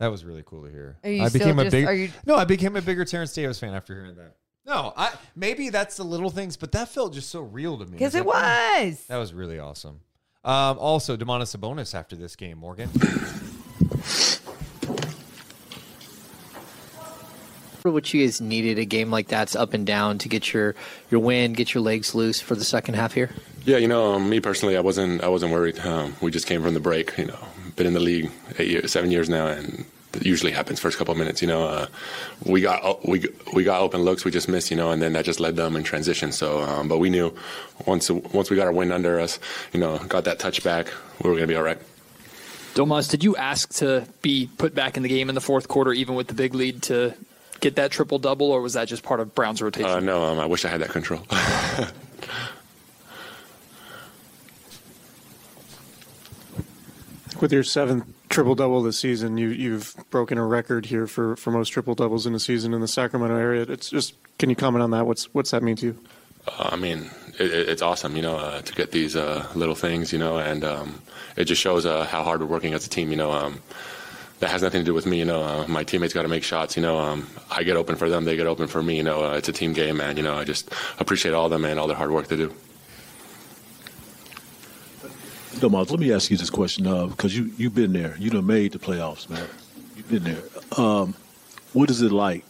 That was really cool to hear. Are you I still became a big are you- No, I became a bigger Terrence Davis fan after hearing that. No, I maybe that's the little things, but that felt just so real to me. Because It's it like, oh, was. That was really awesome. Um, also, Domantas Sabonis after this game, Morgan. what you guys needed a game like that's up and down to get your your win, get your legs loose for the second half here? Yeah, you know, um, me personally, I wasn't I wasn't worried. Um, we just came from the break. You know, been in the league eight years, seven years now, and it usually happens first couple of minutes. You know, uh, we got we we got open looks, we just missed. You know, and then that just led them in transition. So, um, but we knew once once we got our win under us, you know, got that touchback, we were going to be all right. Domas, did you ask to be put back in the game in the fourth quarter, even with the big lead, to get that triple double, or was that just part of Brown's rotation? Uh, no, um, I wish I had that control. With your seventh triple double this season, you you've broken a record here for, for most triple doubles in a season in the Sacramento area. It's just can you comment on that? What's what's that mean to you? Uh, I mean, it, it's awesome, you know, uh, to get these uh, little things, you know, and um, it just shows uh, how hard we're working as a team, you know. Um, that has nothing to do with me, you know. Uh, my teammates got to make shots, you know. Um, I get open for them, they get open for me, you know. Uh, it's a team game, man. You know, I just appreciate all of them and all their hard work they do. Domas, let me ask you this question because you you've been there. You done made the playoffs, man. You've been there. Um, what is it like?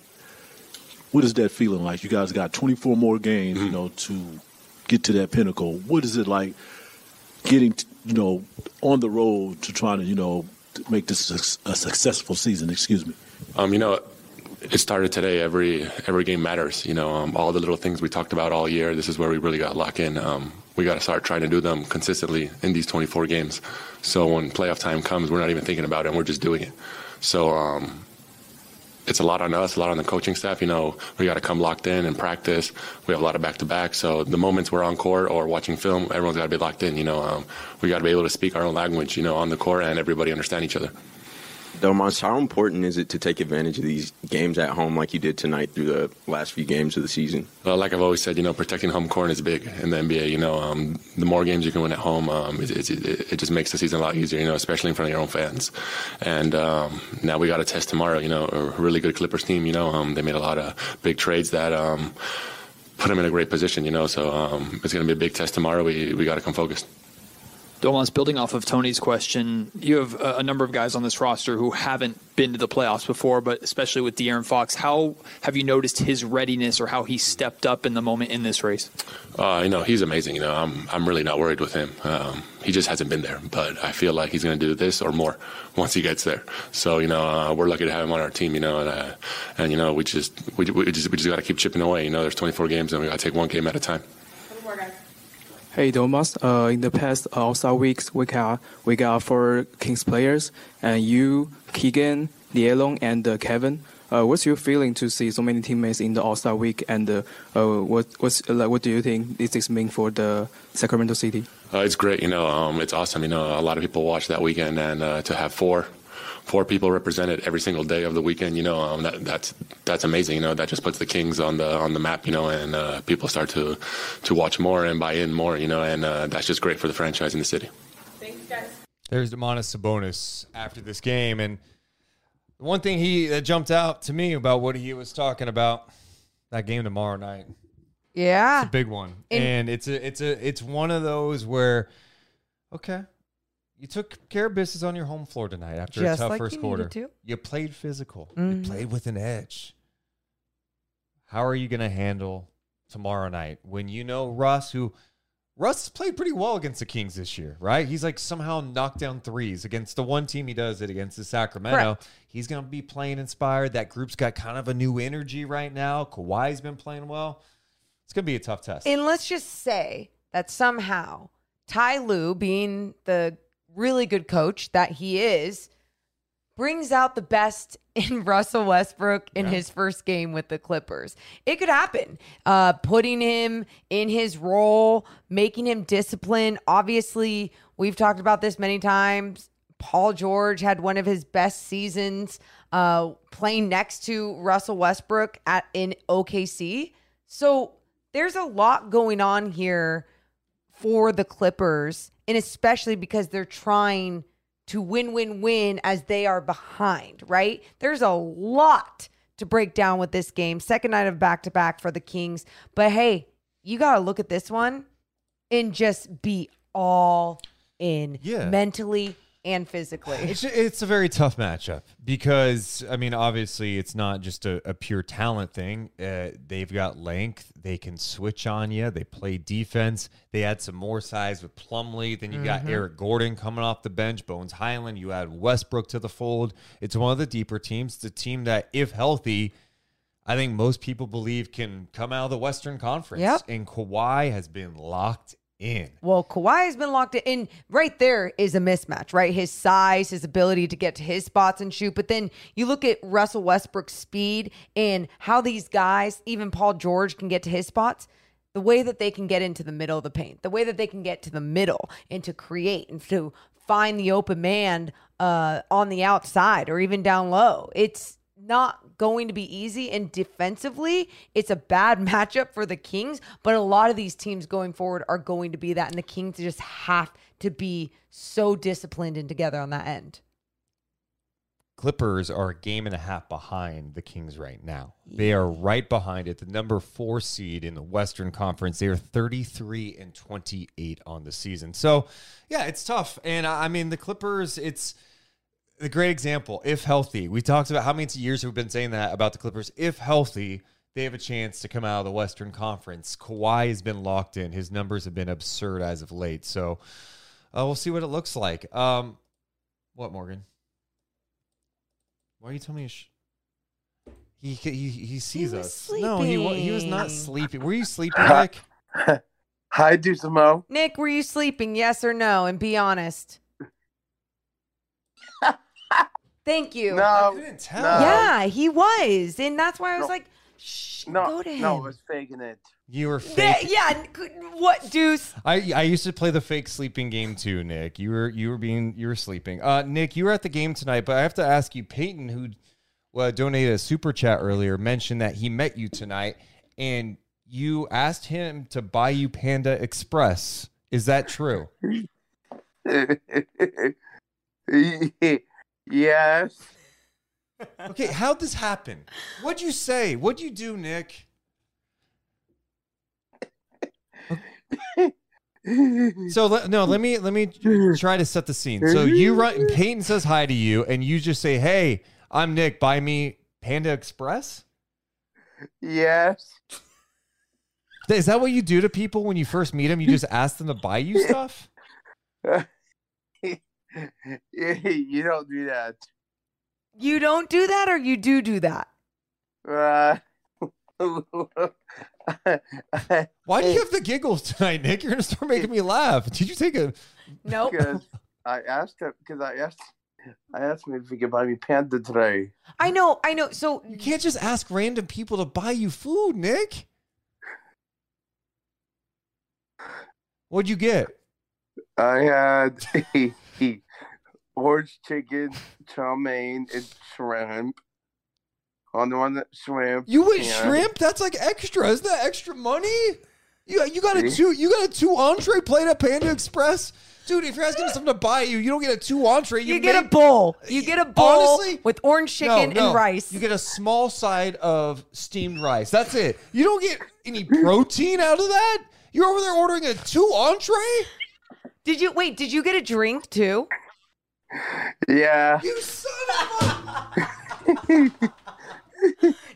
What is that feeling like? You guys got 24 more games, you know, to get to that pinnacle. What is it like getting, t- you know, on the road to trying to, you know, make this a, a successful season? Excuse me. Um, you know, it started today. Every every game matters. You know, um, all the little things we talked about all year. This is where we really got to lock in. Um, we got to start trying to do them consistently in these 24 games. So when playoff time comes, we're not even thinking about it. and We're just doing it. So um, it's a lot on us, a lot on the coaching staff. You know, we got to come locked in and practice. We have a lot of back to back. So the moments we're on court or watching film, everyone's got to be locked in. You know, um, we got to be able to speak our own language. You know, on the court and everybody understand each other. Domas, how important is it to take advantage of these games at home like you did tonight through the last few games of the season? Well, like I've always said, you know, protecting home court is big in the NBA. You know, um, the more games you can win at home, um, it, it, it, it just makes the season a lot easier. You know, especially in front of your own fans. And um, now we got a test tomorrow. You know, a really good Clippers team. You know, um, they made a lot of big trades that. Um, Put them in a great position, you know. So um, it's going to be a big test tomorrow. We we got to come focused. Domas, building off of Tony's question, you have a, a number of guys on this roster who haven't been to the playoffs before, but especially with De'Aaron Fox, how have you noticed his readiness or how he stepped up in the moment in this race? Uh, you know, he's amazing. You know, I'm I'm really not worried with him. Um, he just hasn't been there, but I feel like he's going to do this or more once he gets there. So you know, uh, we're lucky to have him on our team. You know, and uh, and you know, we just we, we just we just got to keep chipping away. You know, there's 24 games, and we got to take one game at a time. Hey Thomas, uh, in the past All Star weeks, we got we got four Kings players, and you, Keegan, Lielong, and uh, Kevin. Uh, what's your feeling to see so many teammates in the All Star week, and uh, uh, what what's what do you think this is mean for the Sacramento City? Uh, it's great. You know, um, it's awesome. You know, a lot of people watch that weekend, and uh, to have four four people represented every single day of the weekend, you know, um, that, that's that's amazing. You know, that just puts the Kings on the on the map. You know, and uh, people start to to watch more and buy in more. You know, and uh, that's just great for the franchise in the city. There's Domantas Sabonis after this game, and one thing he that jumped out to me about what he was talking about that game tomorrow night. Yeah, It's a big one, And- and it's a it's a it's one of those where, okay, you took care of business on your home floor tonight after Just a tough like first you quarter. to. You played physical. Mhm. You played with an edge. How are you going to handle tomorrow night when you know Russ, who Russ played pretty well against the Kings this year, right? He's like somehow knocked down threes against the one team he does it against the Sacramento. Correct. He's going to be playing inspired. That group's got kind of a new energy right now. Kawhi's been playing well. It's going to be a tough test. And let's just say that somehow Ty Lue, being the really good coach that he is, brings out the best in Russell Westbrook in Yeah. his first game with the Clippers. It could happen. Uh, putting him in his role, making him disciplined. Obviously, we've talked about this many times. Paul George had one of his best seasons uh, playing next to Russell Westbrook at in OKC. So there's a lot going on here for the Clippers, and especially because they're trying to win, win, win as they are behind, right? There's a lot to break down with this game. Second night of back to back for the Kings. But hey, you got to look at this one and just be all in Yeah. mentally and physically. It's, it's a very tough matchup because, I mean, obviously, it's not just a, a pure talent thing. Uh, they've got length. They can switch on you. They play defense. They add some more size with Plumlee. Then you got Mhm. Eric Gordon coming off the bench, Bones Hyland. You add Westbrook to the fold. It's one of the deeper teams. It's a team that, if healthy, I think most people believe can come out of the Western Conference. Yep. And Kawhi has been locked in. Well, Kawhi has been locked in. Right there is a mismatch, right? His size, his ability to get to his spots and shoot. But then you look at Russell Westbrook's speed and how these guys, even Paul George, can get to his spots. The way that they can get into the middle of the paint, the way that they can get to the middle and to create and to find the open man uh, on the outside or even down low. It's not going to be easy. And defensively, it's a bad matchup for the Kings. But a lot of these teams going forward are going to be that. And the Kings just have to be so disciplined and together on that end. Clippers are a game and a half behind the Kings right now. They are right behind it, the number four seed in the Western Conference. They are 33 and 28 on the season. So, yeah, it's tough. And I I mean, the Clippers, it's a great example. If healthy, we talked about how many years we've been saying that about the Clippers. If healthy, they have a chance to come out of the Western Conference. Kawhi has been locked in. His numbers have been absurd as of late. So, uh, we'll see what it looks like. Um, what, Morgan? Why are you telling me? Sh- he, he he sees was us. No, he he was not sleeping. Were you sleeping, Nick? Hi, Deuce and Mo. Nick, were you sleeping? Yes or no? And be honest. Thank you. No, I couldn't tell. no. Yeah, he was. And that's why I was No. like, shh, No, go to him. no, I was faking it. You were Yeah, fake. yeah, what, Deuce? I I used to play the fake sleeping game too, Nick. You were you were being you were sleeping. Uh, Nick, you were at the game tonight, but I have to ask you, Peyton, who uh, donated a super chat earlier, mentioned that he met you tonight, and you asked him to buy you Panda Express. Is that true? yes. Okay, how'd this happen? What'd you say? What'd you do, Nick? So let, no, let me let me try to set the scene. So you run. Peyton says hi to you, and you just say, "Hey, I'm Nick. Buy me Panda Express." Yes. Is that what you do to people when you first meet them? You just ask them to buy you stuff. you don't do that. You don't do that or you do do that? Uh, Why do you have the giggles tonight, Nick? You're gonna start making me laugh. Did you take a? Nope. Because I asked him because I asked I asked him if he could buy me panda today. I know, I know. So You can't just ask random people to buy you food, Nick. What'd you get? I had orange chicken, chow mein, and shrimp. On the one that shrimp. You went and- shrimp? That's like extra. Isn't that extra money? You you got a two you got a two entree plate at Panda Express, dude. If you're asking someone to buy you, you don't get a two entree. you, get a make- bowl. You get a bowl Honestly, with orange No, chicken no. and rice. You get a small side of steamed rice. That's it. You don't get any protein out of that. You're over there ordering a two entree. Did you wait? Did you get a drink too? Yeah. You son of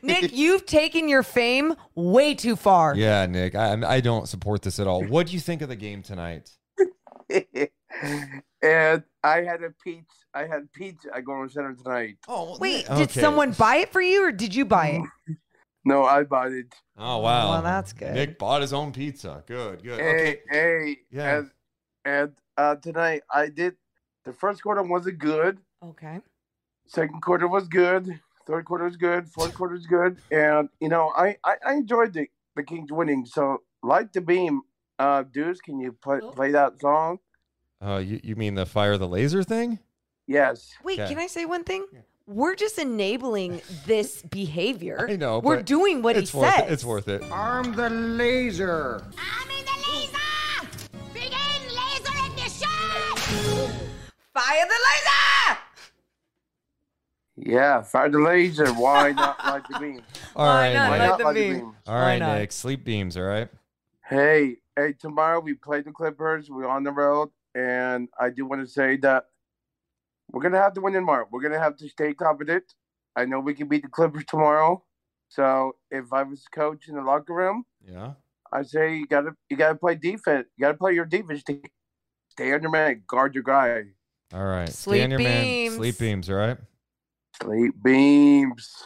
Nick, you've taken your fame way too far. Yeah, Nick, I I don't support this at all. What do you think of the game tonight? and I had a pizza. I had pizza at Golden Center tonight. Oh, Wait, Okay. did someone buy it for you or did you buy it? No, I bought it. Oh wow, Well, that's good. Nick bought his own pizza. Good, good. Hey, Okay. hey, Yeah. and and uh, tonight I did. The first quarter wasn't good. Okay. Second quarter was good. Third quarter was good. Fourth quarter was good. And you know, I I, I enjoyed the the Kings winning. So, like the beam, uh, Deuce, can you play play that song? Uh, you you mean the fire the laser thing? Yes. Wait, Okay. can I say one thing? We're just enabling this behavior. I know. We're but doing what it's he worth says. It. It's worth it. Arm the laser. Fire the laser! Yeah, fire the laser. Why not light the beam? All right, not Why not the like the beam? beam? All Why right, not? Nick. Sleep beams. All right. Hey, hey, tomorrow we play the Clippers. We're on the road, and I do want to say that we're gonna have to win tomorrow. We're gonna have to stay confident. I know we can beat the Clippers tomorrow. So if I was coach in the locker room, Yeah. I say you gotta you gotta play defense. You gotta play your defense. Stay on your man, guard your guy. All right. Sleep on your man. beams. Sleep beams, all right? Sleep beams.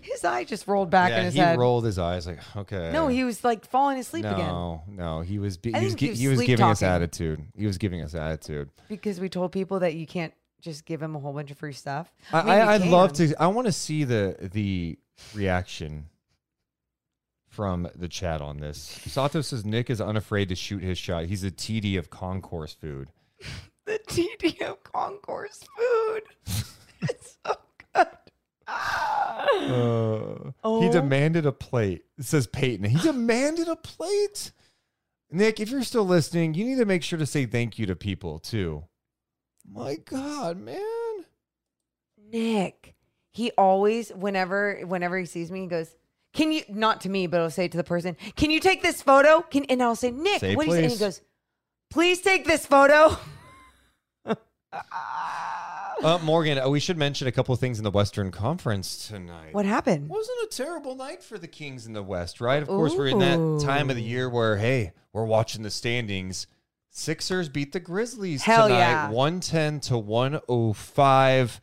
His eye just rolled back yeah, in his he head. He rolled his eyes like, okay. No, he was like falling asleep no, again No, no, he was be- I he was think gi- he was he was sleep giving us attitude. He was giving us attitude. because we told people that you can't just give him a whole bunch of free stuff. I, mean, I, I'd love to. I want to see the the reaction from the chat on this. Sato says Nick is unafraid to shoot his shot. He's a TD of concourse food. The TD of concourse food. it's so good. Uh, Oh. He demanded a plate. It says Peyton. He demanded a plate. Nick, if you're still listening, you need to make sure to say thank you to people too. My God, man. Nick, he always, whenever, whenever he sees me, he goes, "Can you?" Not to me, but I'll say it to the person, "Can you take this photo?" Can and I'll say, "Nick, Say what do you say?" And he please. goes, "Please take this photo." Uh, Morgan, uh, we should mention a couple of things in the Western Conference tonight. What happened? Wasn't a terrible night for the Kings in the West, right? Of course, we're in that time of the year where, hey, we're watching the standings. Sixers beat the Grizzlies Hell tonight, yeah. 110 to 105.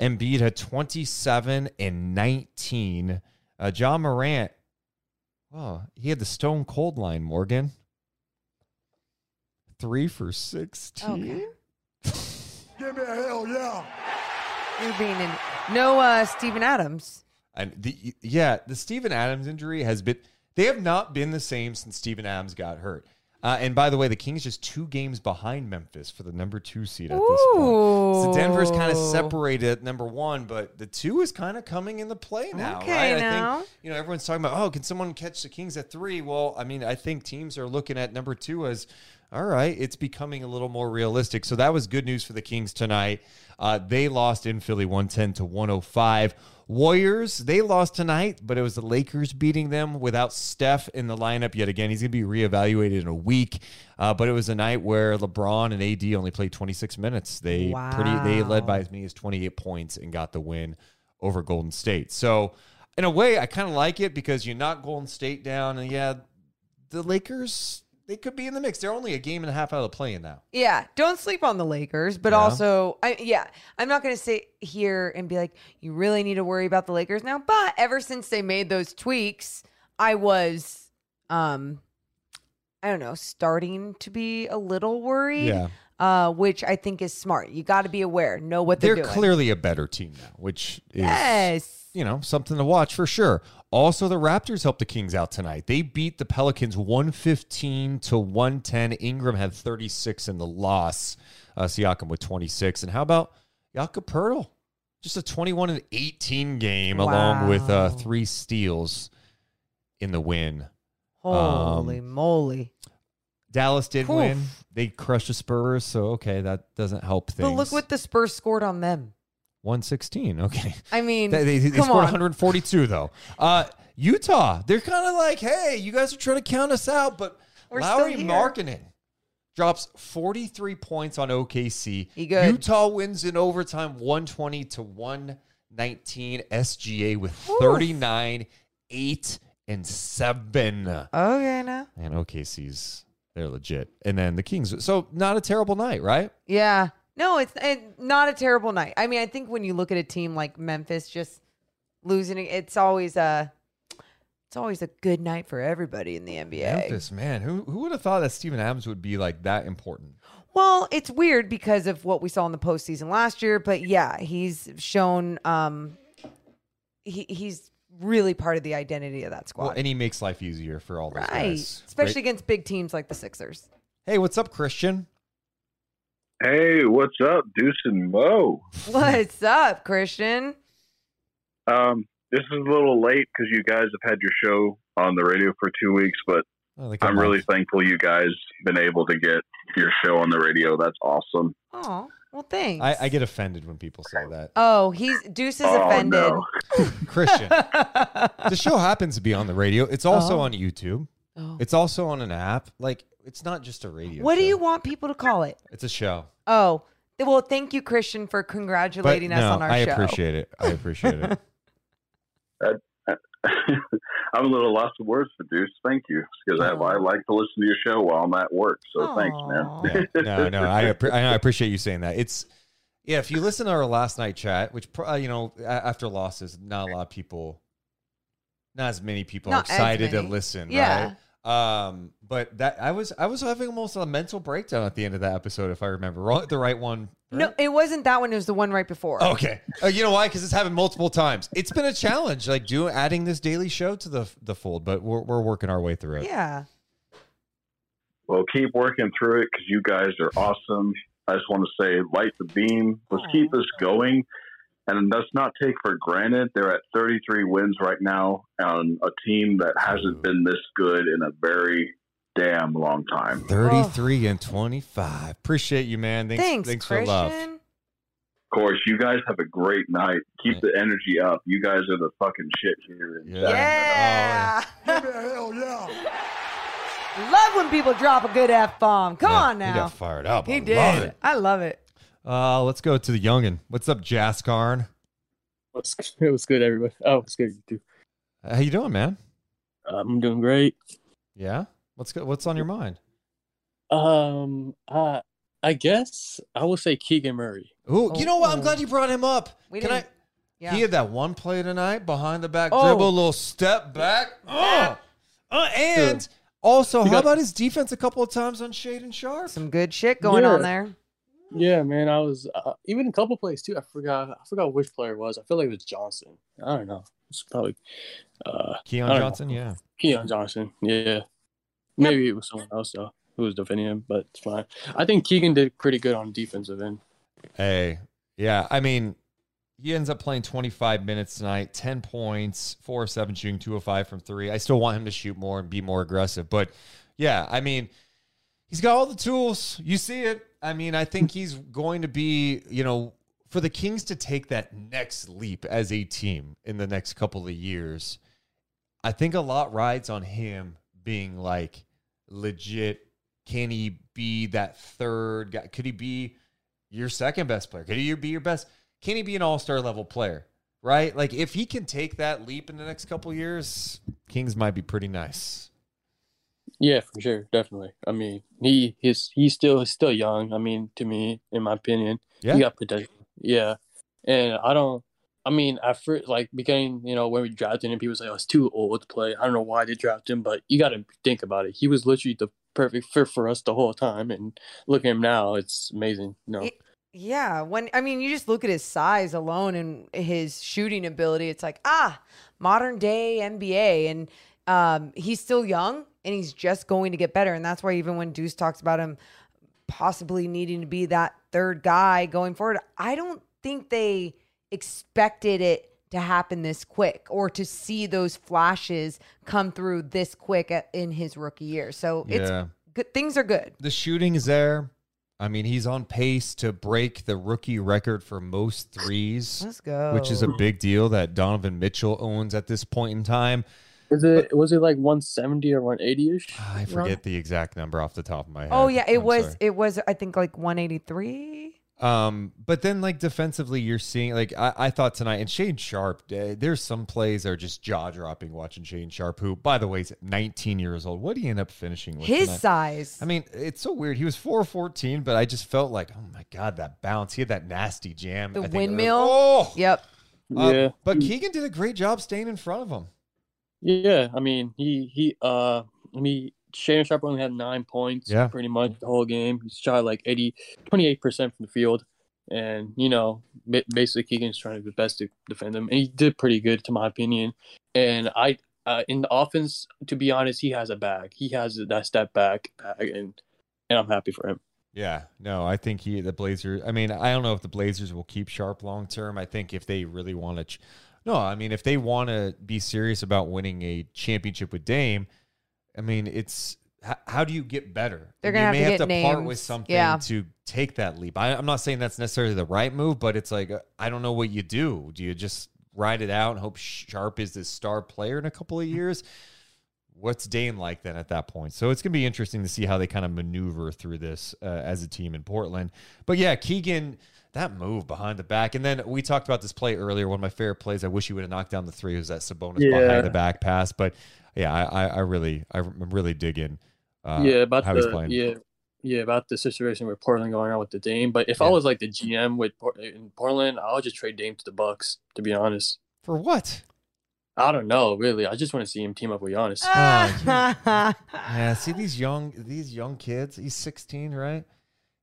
Embiid had 27 and 19. Uh, Ja Morant, well, he had the stone cold line, Morgan. Three for 16. Give me a hell yeah. You're being in no uh Steven Adams. And the yeah, the Steven Adams injury has been they have not been the same since Steven Adams got hurt. Uh, and by the way, the Kings just two games behind Memphis for the number two seed at this point. So Denver's kind of separated at number one, but the two is kind of coming into play now. Okay, right? now. I think you know everyone's talking about oh, can someone catch the Kings at three? Well, I mean, I think teams are looking at number two as all right, it's becoming a little more realistic. So that was good news for the Kings tonight. Uh, they lost in Philly 110 to 105. Warriors, they lost tonight, but it was the Lakers beating them without Steph in the lineup yet again. He's going to be reevaluated in a week. Uh, but it was a night where LeBron and AD only played 26 minutes. They pretty they led by as many as 28 points and got the win over Golden State. So in a way, I kind of like it because you knock Golden State down, and yeah, the Lakers they could be in the mix. They're only a game and a half out of the play now. Yeah, don't sleep on the Lakers, but Yeah. also, I yeah, I'm not going to sit here and be like, you really need to worry about the Lakers now. But ever since they made those tweaks, I was, um, I don't know, starting to be a little worried. Yeah. Uh, which I think is smart. You got to be aware, know what they're, doing. They're doing. clearly a better team now, which is Yes. you know something to watch for sure. Also, the Raptors helped the Kings out tonight. They beat the Pelicans 115 to 110. Ingram had 36 in the loss. Uh, Siakam with 26. And how about Jakob Poeltl? Just a 21 and 18 game, along with uh, three steals in the win. Holy Um, moly! Dallas did Oof. win. They crushed the Spurs, so okay, that doesn't help things. But look what the Spurs scored on them. 116. Okay. I mean, They, they, they scored on. 142 though. Uh, Utah, they're kind of like, hey, you guys are trying to count us out, but We're Lowry here. Markkanen drops 43 points on OKC. He good. Utah wins in overtime, 120 to 119. SGA with 39, eight and seven. Okay, now. And OKC's they're legit. And then the Kings. So not a terrible night, right? Yeah. No, it's it, not a terrible night. I mean, I think when you look at a team like Memphis just losing, it's always a it's always a good night for everybody in the NBA. Memphis, man, who who would have thought that Steven Adams would be like that important? Well, it's weird because of what we saw in the postseason last year, but yeah, he's shown um he he's really part of the identity of that squad. Well, and he makes life easier for all those right. guys. Especially Great. against big teams like the Sixers. Hey, what's up, Christian? Hey, what's up, Deuce and Mo? What's up, Christian? Um, this is a little late because you guys have had your show on the radio for two weeks, but Oh, I'm my- really thankful you guys been able to get your show on the radio. That's awesome. Oh, well, thanks. I, I get offended when people say that. oh, he's Deuce is Oh, offended. no. Christian, the show happens to be on the radio. It's also Oh. on YouTube. Oh. It's also on an app. Like it's not just a radio. What do you want people to call it? It's a show. Oh, Well, thank you, Christian, for congratulating But us no, on our I show. I appreciate it. I appreciate it. I'm a little lost of words for Deuce. Thank you, because I, I like to listen to your show while I'm at work. So thanks, man. no, no, I, I I appreciate you saying that. It's yeah. If you listen to our last night chat, which uh, you know, after losses, not a lot of people, not as many people Not are excited to listen, Yeah. right? Um, but that I was I was having almost a mental breakdown at the end of that episode, if I remember Ro- the right one. No, it wasn't that one. It was the one right before. Okay, uh, you know why? Because it's happened multiple times. It's been a challenge, like doing adding this daily show to the the fold, but we're we're working our way through it. Yeah. Well, keep working through it because you guys are awesome. I just want to say, light the beam. Let's keep this going. And let's not take for granted they're at 33 wins right now on a team that hasn't been this good in a very damn long time. 33 and 25. Appreciate you, man. Thanks, Thanks, thanks for love. Of course, you guys have a great night. Keep the energy up. You guys are the fucking shit here. In Yeah. Give me a hell yeah. Love when people drop a good F bomb. Come Yeah, on he now. got fired up. He I did. love it. I love it. Uh, let's go to the youngin. What's up, Jaskarn? What's it was good, everybody. Oh, it's good. You too. How you doing, man? I'm doing great. Yeah. What's go- What's on your mind? Um, uh, I guess I will say Keegan Murray. Ooh, you know what? I'm glad you brought him up. We Can I? didn't- yeah. He had that one play tonight behind the back Oh. dribble, little step back. Oh. Uh, and also, He how got- about his defense a couple of times on Shaedon Sharpe? Some good shit going on there. Yeah, man. I was uh, even a couple plays too. I forgot. I forgot which player it was. I feel like it was Johnson. I don't know. It's probably uh, Keon I don't know. Johnson, yeah. Keon Johnson. Yeah. Maybe it was someone else though who was defending him, but it's fine. I think Keegan did pretty good on defensive end. Hey, yeah. I mean, he ends up playing 25 minutes tonight, 10 points, 4 of 7 shooting, 2 of 5 from 3. I still want him to shoot more and be more aggressive. But yeah, I mean, he's got all the tools. You see it. I mean, I think he's going to be, you know, for the Kings to take that next leap as a team in the next couple of years, I think a lot rides on him being like legit. Can he be that third guy? Could he be your second best player? Could he be your best? Can he be an all star level player? Right? Like if he can take that leap in the next couple years, Kings might be pretty nice. Yeah, for sure, definitely. I mean, he he's he's still he's still young. I mean, to me, in my opinion, Yeah. he got potential. Yeah, and I don't. I mean, at first, like beginning, you know, when we drafted him, people say, "Oh, it's too old to play." I don't know why they drafted him, but you got to think about it. He was literally the perfect fit for us the whole time, and look at him now; it's amazing. No, Yeah, when I mean, you just look at his size alone and his shooting ability. It's like ah, modern day NBA, and um, he's still young and he's just going to get better. And that's why even when Deuce talks about him possibly needing to be that third guy going forward, I don't think they expected it to happen this quick or to see those flashes come through this quick at, in his rookie year. So it's Yeah. good. Things are good. The shooting is there. I mean, he's on pace to break the rookie record for most threes. Let's go. Which is a big deal that Donovan Mitchell owns at this point in time. Was it was it like one seventy or one eighty ish? I forget the exact number off the top of my head. Oh yeah, it I'm was sorry. it was I think like 183. Um, but then like defensively, you're seeing like I, I thought tonight, and Shaedon Sharpe. Uh, there's some plays that are just jaw dropping watching Shaedon Sharpe, who by the way is 19 years old. What did he end up finishing with? His tonight? size. I mean, it's so weird. He was 414, but I just felt like, oh my god, that bounce. He had that nasty jam. The I think early- windmill. Oh, Yep. Um, Yeah. But Keegan did a great job staying in front of him. Yeah, I mean, he he uh, I mean, Shannon Sharpe only had nine points, Yeah. pretty much the whole game. He shot like 80, 28 percent from the field, and you know, basically Keegan's trying to do best to defend him, and he did pretty good, to my opinion. And I, uh, in the offense, to be honest, he has a bag. He has that step back bag, and and I'm happy for him. Yeah, no, I think he the Blazers. I mean, I don't know if the Blazers will keep Sharpe long term. I think if they really want to, ch- no, I mean if they want to be serious about winning a championship with Dame, I mean it's how, how do you get better? They're gonna you have may to have to part with something Yeah. to take that leap. I, I'm not saying that's necessarily the right move, but it's like I don't know what you do. Do you just ride it out and hope Sharpe is this star player in a couple of years? what's Dame like then at that point? So it's gonna be interesting to see how they kind of maneuver through this uh, as a team in Portland. But yeah, Keegan, that move behind the back, and then we talked about this play earlier. One of my favorite plays. I wish he would have knocked down the three. Was that Sabonis Yeah. behind the back pass? But yeah, I, I, I really, I'm really digging. Uh, yeah, about how he's the playing. yeah, yeah, about the situation with Portland going on with the Dame. But if I was like the GM with in Portland, I would just trade Dame to the Bucks. To be honest, For what? I don't know. Really, I just want to see him team up with Giannis. Yeah, see these young these young kids. He's 16, right?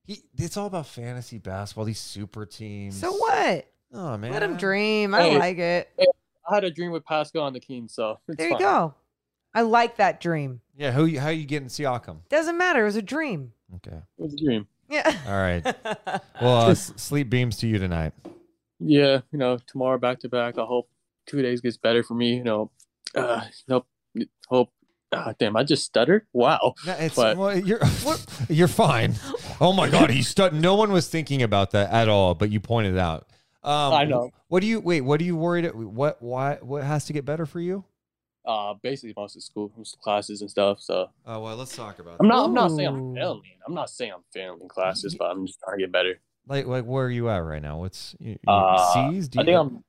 He it's all about fantasy basketball. These super teams. So what? Oh man, Let him dream. I Hey, like it. hey, I had a dream with Pascal on the Kings, so it's There you fine. go. I like that dream. Yeah, who you- how you getting Siakam? Doesn't matter. It was a dream. Okay. It was a dream. Yeah. All right. Well, uh, sleep beams to you tonight. Yeah, you know, tomorrow back to back. I hope two days gets better for me. You know, uh, nope. Hope. Ah, damn, I just stuttered. Wow. No, it's But- well, you're you're fine. Oh my god, he's stu- No one was thinking about that at all, but you pointed it out. Um, I know. What do you wait? What are you worried? What why? What has to get better for you? Uh, basically most of school most classes and stuff. So Oh well, let's talk about. I'm not. I'm not saying I'm failing. I'm not saying I'm failing classes, but I'm just trying to get better. Like like where are you at right now? What's you, you- Uh, C's? I think I'm.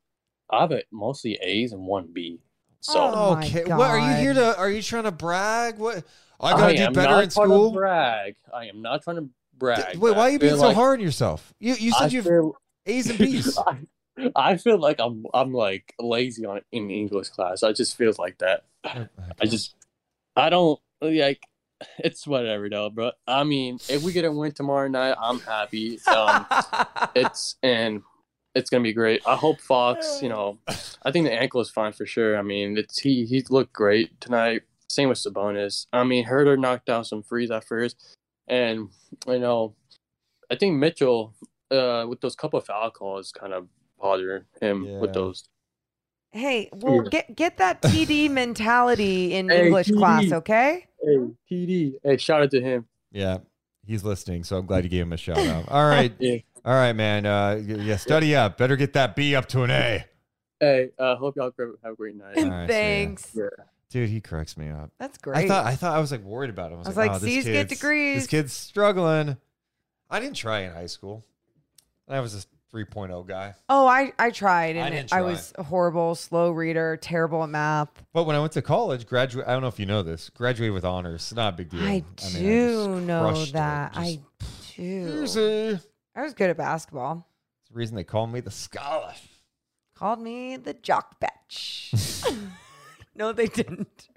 I have it mostly A's and one B. So Oh my okay. What are you here to? Are you trying to brag? What? I gotta do am better not in trying to school. brag. I am not trying to brag. Wait, why are you being so like- hard on yourself? You you I said you've feel- A's and B's. I, I feel like I'm I'm like lazy on in English class. I just feels like that. I just I don't like it's whatever though, bro. I mean, if we get a win tomorrow night, I'm happy. Um, it's and it's gonna be great. I hope Fox. You know, I think the ankle is fine for sure. I mean, it's he he looked great tonight. Same with Sabonis. I mean, Herder knocked down some frees at first, and you know, I think Mitchell uh, with those couple of foul calls kind of bother him Yeah. with those. Hey, well, Yeah. get get that TD mentality in Hey, English class, okay? Hey, TD. Hey, shout out to him. Yeah, he's listening, so I'm glad you gave him a shout out. All right, Yeah. all right, man. Uh, yeah, study up. Better get that B up to an A. Hey, uh, hope y'all have a great night. All right, see ya. Thanks. Yeah. Dude, he corrects me up. That's great. I thought I thought I was like worried about him. I was, I was like, like, oh, this C's get degrees. This kid's struggling. I didn't try in high school. I was a 3.0 guy. Oh, I I tried I and didn't I was a horrible, slow reader, terrible at math. But when I went to college, graduate. I don't know if you know this. Graduated with honors. Not a big deal. I mean, do know that. Just- I do. Easy. I was good at basketball. It's the reason they call me the scholar. Called me the jock batch. no, they didn't.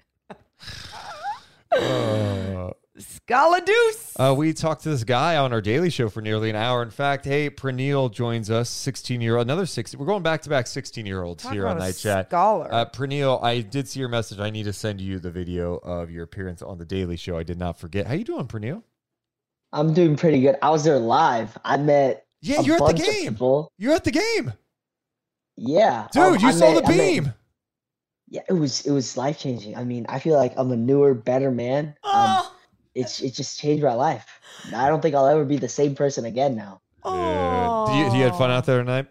Uh, Scala deuce. Uh, we talked to this guy on our daily show for nearly an hour. In fact, hey, Praneel joins us, 16 year old, another 16. We're going back to back 16 year olds Talk here on about Night Chat. scholar. Uh, Praneel, I did see your message. I need to send you the video of your appearance on the daily show. I did not forget. How you doing, Praneel? I'm doing pretty good. I was there live. I met Yeah, a you're at the game. You're at the game. Yeah, Dude, um, you I saw met- the I met- beam. Yeah, it was it was life changing. I mean, I feel like I'm a newer, better man. Um, it's it just changed my life. I don't think I'll ever be the same person again now. Yeah. Do you, you had fun out there tonight?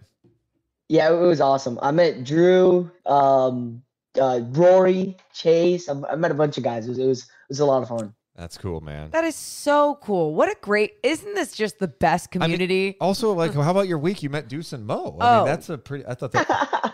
Yeah, it was awesome. I met Drew, um, uh, Rory, Chase. I, I met a bunch of guys. It was, it was it was a lot of fun. That's cool, man. That is so cool. What a great! Isn't this just the best I mean, community? also, like, how about your week? You met Deuce and Mo. I Oh. mean, that's a pretty. I thought that.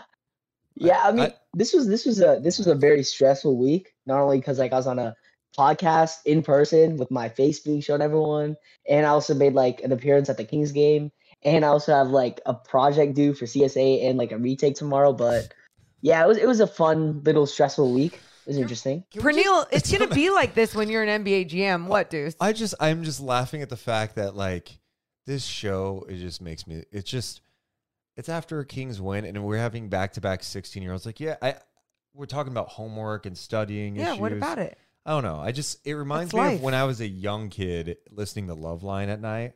Yeah, I mean, I- this was this was a this was a very stressful week. Not only because like I was on a podcast in person with my face being shown everyone, and I also made like an appearance at the Kings game, and I also have like a project due for CSA and like a retake tomorrow. But yeah, it was it was a fun little stressful week. It was interesting. Praneel, it's gonna be like this when you're an NBA GM. What, dude? I just I'm just laughing at the fact that like this show it just makes me it's just it's after a Kings win and we're having back to back 16 year olds like yeah I we're talking about homework and studying Yeah, what about it? I don't know. I just it reminds me life. of when I was a young kid listening to Loveline at night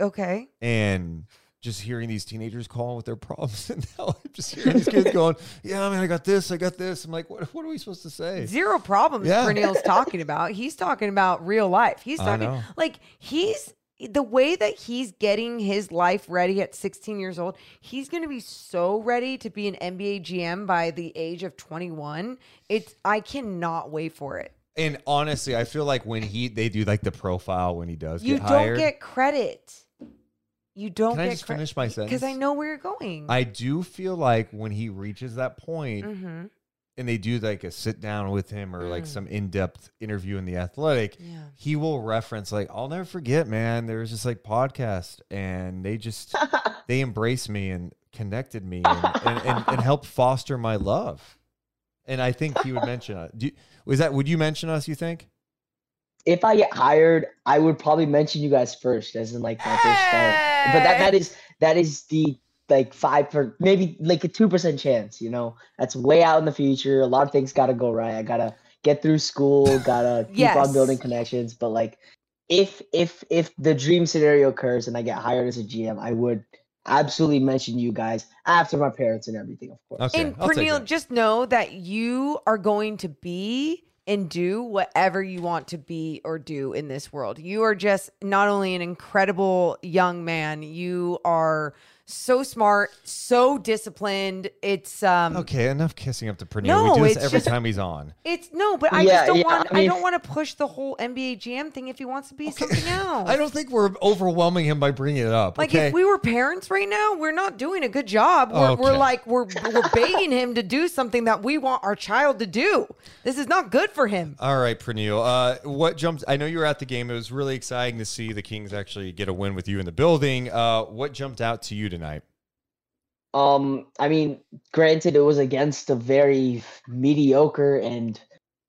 Okay. and just hearing these teenagers calling with their problems and now I'm just hearing these kids going, Yeah, man, I got this, I got this. I'm like, what what are we supposed to say? Zero problems Yeah. Praneel's talking about. He's talking about real life. He's talking like he's the way that he's getting his life ready at 16 years old, he's going to be so ready to be an NBA GM by the age of 21. It's I cannot wait for it. And honestly, I feel like when he they do like the profile when he does You get don't hired. get credit. You don't Can I just finish my sentence? Because? I know where you're going. I do feel like when he reaches that point, Mhm. And they do like a sit down with him or like Mm. some in depth interview in the Athletic, Yeah. he will reference like I'll never forget, man. There was just like podcast, and they just they embraced me and connected me and, and, and, and helped foster my love. And I think he would mention us. Do you, was that? Would you mention us? You think? if I get hired, I would probably mention you guys first, as in like my first start. But that that is that is the like five per maybe like a two percent chance. You know, that's way out in the future. A lot of things got to go right. I gotta get through school. Gotta keep Yes. on building connections. But like, if if if the dream scenario occurs and I get hired as a GM, I would absolutely mention you guys after my parents and everything, of course. and Praneel, just know that you are going to be and do whatever you want to be or do in this world. You are just not only an incredible young man, you are so smart, so disciplined. It's um Okay, enough kissing up to Praneel. No, we do this it's every just- time he's on. it's no, but I Yeah, just don't yeah, want I I, don't want to push the whole NBA GM thing if he wants to be something else. I don't think we're overwhelming him by bringing it up. Like okay? if we were parents right now, we're not doing a good job. We're, we're like we're we're begging him to do something that we want our child to do. This is not good for him. All right, Praneel. Uh, what jumped? I know you were at the game. It was really exciting to see the Kings actually get a win with you in the building. Uh, what jumped out to you tonight? Um, I mean, granted, it was against a very mediocre and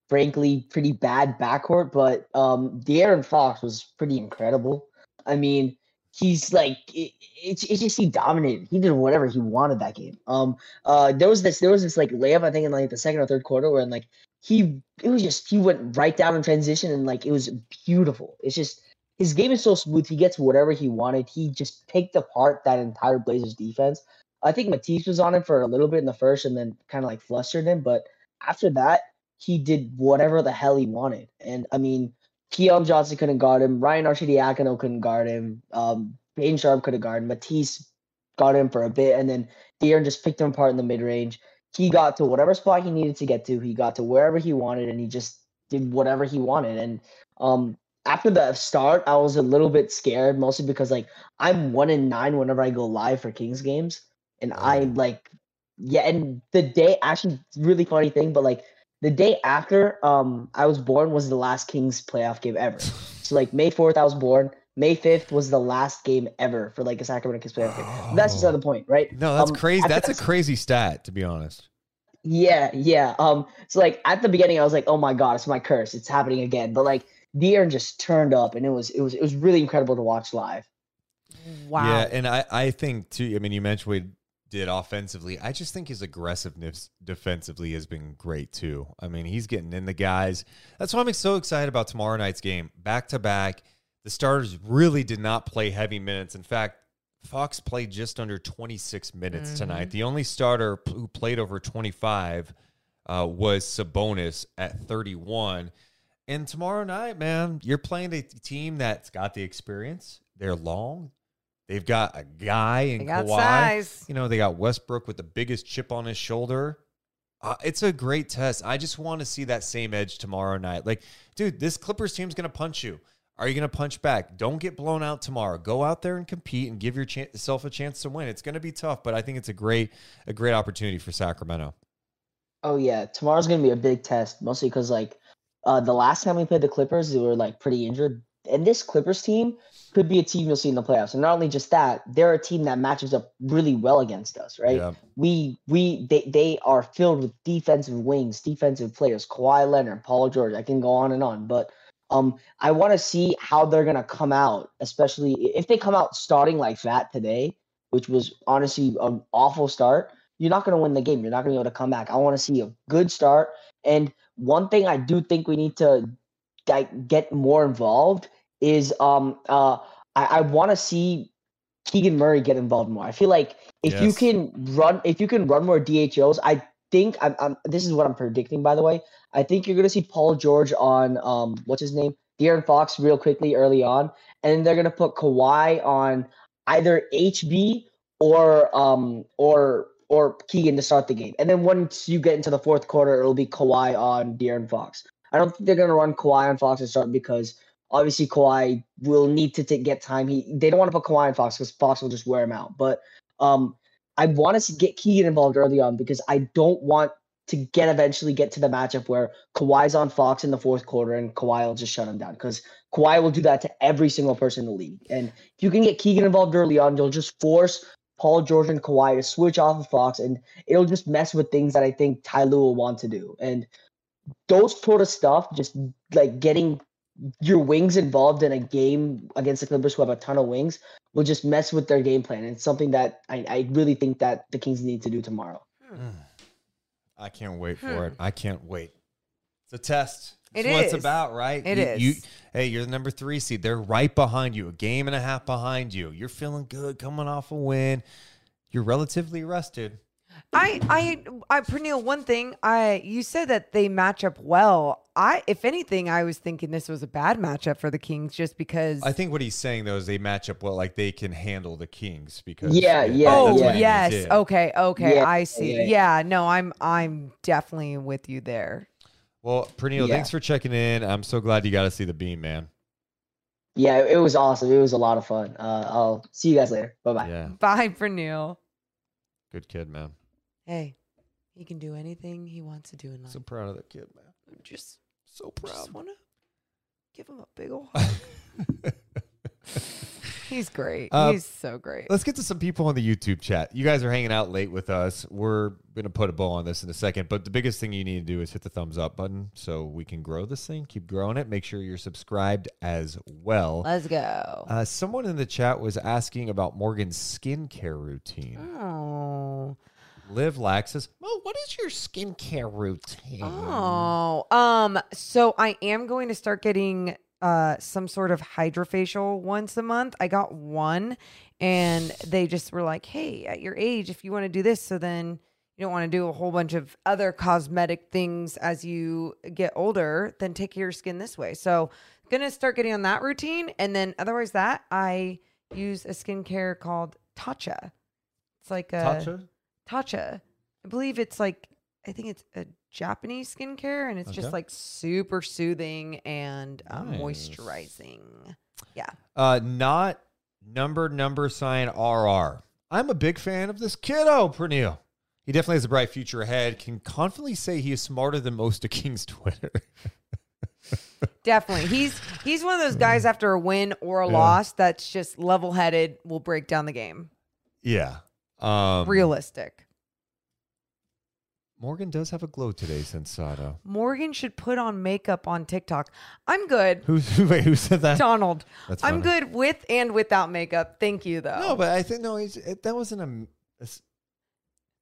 frankly pretty bad backcourt, but um, De'Aaron Fox was pretty incredible. I mean, he's like it, it, it just he dominated. He did whatever he wanted that game. Um, uh, there was this there was this like layup I think in like the second or third quarter where like he it was just he went right down in transition and like it was beautiful. It's just his game is so smooth. He gets whatever he wanted. He just picked apart that entire Blazers defense. I think Matisse was on him for a little bit in the first and then kind of like flustered him. But after that, he did whatever the hell he wanted. And I mean, Keon Johnson couldn't guard him. Ryan Arcidiacono couldn't guard him. Um, Payne Sharpe could have guarded him. Matisse got him for a bit. And then De'Aaron just picked him apart in the mid range. He got to whatever spot he needed to get to. He got to wherever he wanted and he just did whatever he wanted. And um, after the start, I was a little bit scared, mostly because like I'm one in nine whenever I go live for Kings games, and I like, yeah. And the day, actually, really funny thing, but like the day after um I was born was the last Kings playoff game ever. so like May fourth, I was born. May fifth was the last game ever for like a Sacramento Kings playoff game. That's just another point, right? No, that's Um, crazy. That's a crazy stat, to be honest. yeah, yeah. Um, so like at the beginning, I was like, "Oh my god, it's my curse! It's happening again." But like, De'Aaron just turned up, and it was it was it was really incredible to watch live. Wow. Yeah, and I, I think too. I mean, you mentioned we did offensively. I just think his aggressiveness defensively has been great too. I mean, he's getting in the guys. That's why I'm so excited about tomorrow night's game. Back to back, the starters really did not play heavy minutes. In fact, Fox played just under 26 minutes Mm-hmm. tonight. The only starter p- who played over 25 uh, was Sabonis at 31. And tomorrow night, man, you're playing a team that's got the experience. They're long. They've got a guy in They got Kawhi. size. You know, they got Westbrook with the biggest chip on his shoulder. Uh, it's a great test. I just want to see that same edge tomorrow night. Like, dude, this Clippers team's going to punch you. Are you going to punch back? Don't get blown out tomorrow. Go out there and compete and give yourself a chance to win. It's going to be tough, but I think it's a great, a great opportunity for Sacramento. Oh yeah, tomorrow's gonna be a big test, mostly because like uh, the last time we played the Clippers, they were like pretty injured, and this Clippers team could be a team you'll see in the playoffs. And not only just that, they're a team that matches up really well against us, right? Yeah. We we they they are filled with defensive wings, defensive players, Kawhi Leonard, Paul George. I can go on and on, but um, I want to see how they're gonna come out, especially if they come out starting like that today, which was honestly an awful start. You're not gonna win the game. You're not gonna be able to come back. I want to see a good start. And one thing I do think we need to like, get more involved is um uh I, I want to see Keegan Murray get involved more. I feel like if you can run if you can run more DHOs, I think I'm, I'm this is what I'm predicting by the way. I think you're gonna see Paul George on um what's his name De'Aaron Fox real quickly early on, and they're gonna put Kawhi on either HB or um or or Keegan to start the game. And then once you get into the fourth quarter, it'll be Kawhi on De'Aaron Fox. I don't think they're gonna run Kawhi on Fox to start because obviously Kawhi will need to get time. He they don't want to put Kawhi on Fox because Fox will just wear him out. But um I want to get Keegan involved early on because I don't want to get eventually get to the matchup where Kawhi's on Fox in the fourth quarter and Kawhi will just shut him down because Kawhi will do that to every single person in the league. And if you can get Keegan involved early on, you'll just force Paul George and Kawhi to switch off of Fox and it'll just mess with things that I think Ty Lue will want to do. And those sort of stuff, just like getting your wings involved in a game against the Clippers who have a ton of wings will just mess with their game plan. And it's something that I, I really think that the Kings need to do tomorrow. I can't wait for Hmm. it. I can't wait. It's a test. It It's what it's about, right? It you, is. You, hey, you're the number three seed. They're right behind you, a game and a half behind you. You're feeling good, coming off a win. You're relatively rested. I, I, I, Praneel, one thing, I, you said that they match up well. I, if anything, I was thinking this was a bad matchup for the Kings just because. I think what he's saying though is they match up well, like they can handle the Kings because Yeah, yeah, oh that's what he yes, okay, okay, Yeah, I see. yeah. Yeah. no, I'm, I'm definitely with you there. Well, Praneel, Yeah. thanks for checking in. I'm so glad you got to see the beam, man. Yeah, it was awesome. It was a lot of fun. Uh, I'll see you guys later. Bye bye. Yeah, Bye, Praneel. good kid, man. Hey, he can do anything he wants to do in life. So proud of that kid, man. just, So proud. just wanna give him a big old hug. He's great. Uh, He's so great. Let's get to some people on the YouTube chat. You guys are hanging out late with us. We're going to put a bow on this in a second, but the biggest thing you need to do is hit the thumbs up button so we can grow this thing, keep growing it. Make sure you're subscribed as well. Let's go. Uh, someone in the chat was asking about Morgan's skincare routine. Oh. Live Lax says, Well, what is your skincare routine? Oh, um, so I am going to start getting uh some sort of hydrofacial once a month. I got one and they just were like, "Hey, at your age if you want to do this, so then you don't want to do a whole bunch of other cosmetic things as you get older, then take care of your skin this way." So, going to start getting on that routine and then otherwise that I use a skincare called Tatcha. It's like a Tatcha? Tatcha. I believe it's like I think it's a Japanese skincare and it's Okay. just like super soothing and um, Nice. moisturizing. Yeah. Uh, not number number sign RR. I'm a big fan of this kiddo, Pernille. He definitely has a bright future ahead. Can confidently say he is smarter than most of King's Twitter. Definitely. He's he's one of those guys after a win or a Yeah. loss that's just level-headed, will break down the game. yeah. Um, Realistic. Morgan does have a glow today, Sensato. Uh, Morgan should put on makeup on TikTok. I'm good. Who, who, wait, who said that? Donald. That's I'm funny. good with and without makeup. Thank you though. No, but I think no, he's, it, that wasn't a. a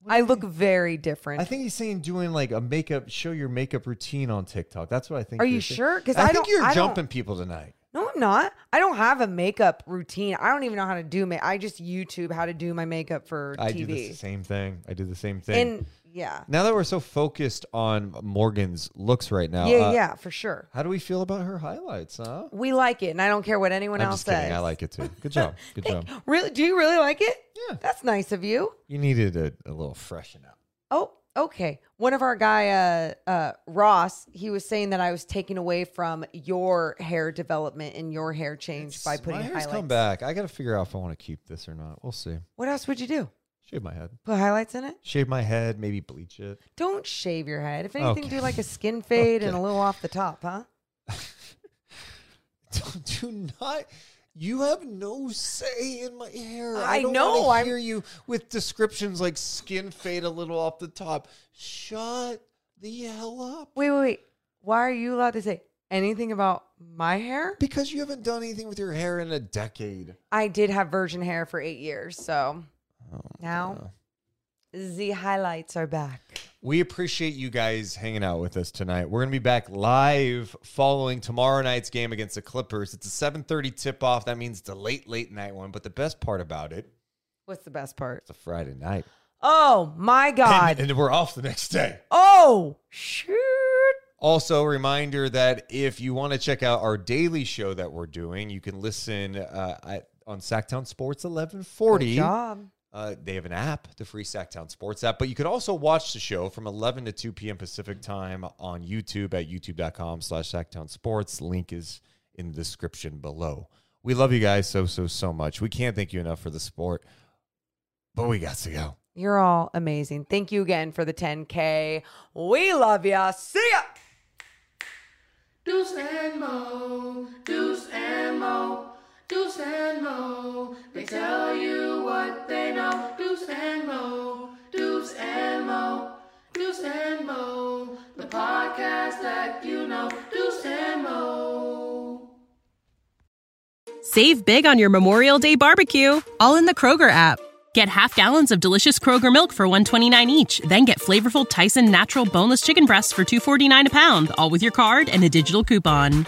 I look very different. I think he's saying doing like a makeup, show your makeup routine on TikTok. That's what I think. Are you saying. sure? 'Cause I, I think you're I jumping people tonight. No, I'm not. I don't have a makeup routine. I don't even know how to do make. I just YouTube how to do my makeup for I do the TV. same thing. I do the same thing. And yeah, Now that we're so focused on Morgan's looks right now, yeah, uh, yeah, for sure. How do we feel about her highlights? Huh? We like it, and I don't care what anyone I'm else just kidding. says. I like it too. Good job. Good job. Really? Do you really like it? Yeah, that's nice of you. You needed a, a little freshen up. Oh, okay. One of our guy, uh, uh, Ross, he was saying that I was taking away from your hair development and your hair change by putting My hair's highlights. come back. I got to figure out if I want to keep this or not. We'll see. What else would you do? Shave my head. Put highlights in it? Shave my head. Maybe bleach it. Don't shave your head. If anything, Okay. do like a skin fade and a little off the top, huh? do not. You have no say in my hair. I don't know, I'm- hear you with descriptions like skin fade a little off the top. Shut the hell up. Wait, wait, wait. Why are you allowed to say anything about my hair? Because you haven't done anything with your hair in a decade. I did have virgin hair for eight years, so Oh, now the highlights are back. We appreciate you guys hanging out with us tonight. We're going to be back live following tomorrow night's game against the Clippers. It's a 7:30 tip-off. That means it's a late late night one, but the best part about it, What's the best part? it's a Friday night. Oh my God. And, and we're off the next day. oh, shoot. Also, a reminder that if you want to check out our daily show that we're doing, you can listen uh, at, on Sactown Sports 1140. Good job. Uh, they have an app, the free Sactown Sports app, but you could also watch the show from 11 to 2 p.m. Pacific time on YouTube at youtube.com slash Sactown Sports. Link is in the description below. We love you guys so, so, so much. We can't thank you enough for the sport, but we got to go. You're all amazing. Thank you again for the 10K. We love ya. See ya. Deuce and Mo, Deuce and Mo, Deuce and Mo. They tell you what they know. Deuce and Mo, Deuce and Mo, Deuce and Mo. The podcast that you know. Deuce and Mo. Save big on your Memorial Day barbecue, all in the Kroger app. Get half gallons of delicious Kroger milk for 129 each, then get flavorful Tyson natural boneless chicken breasts for 249 a pound, all with your card and a digital coupon.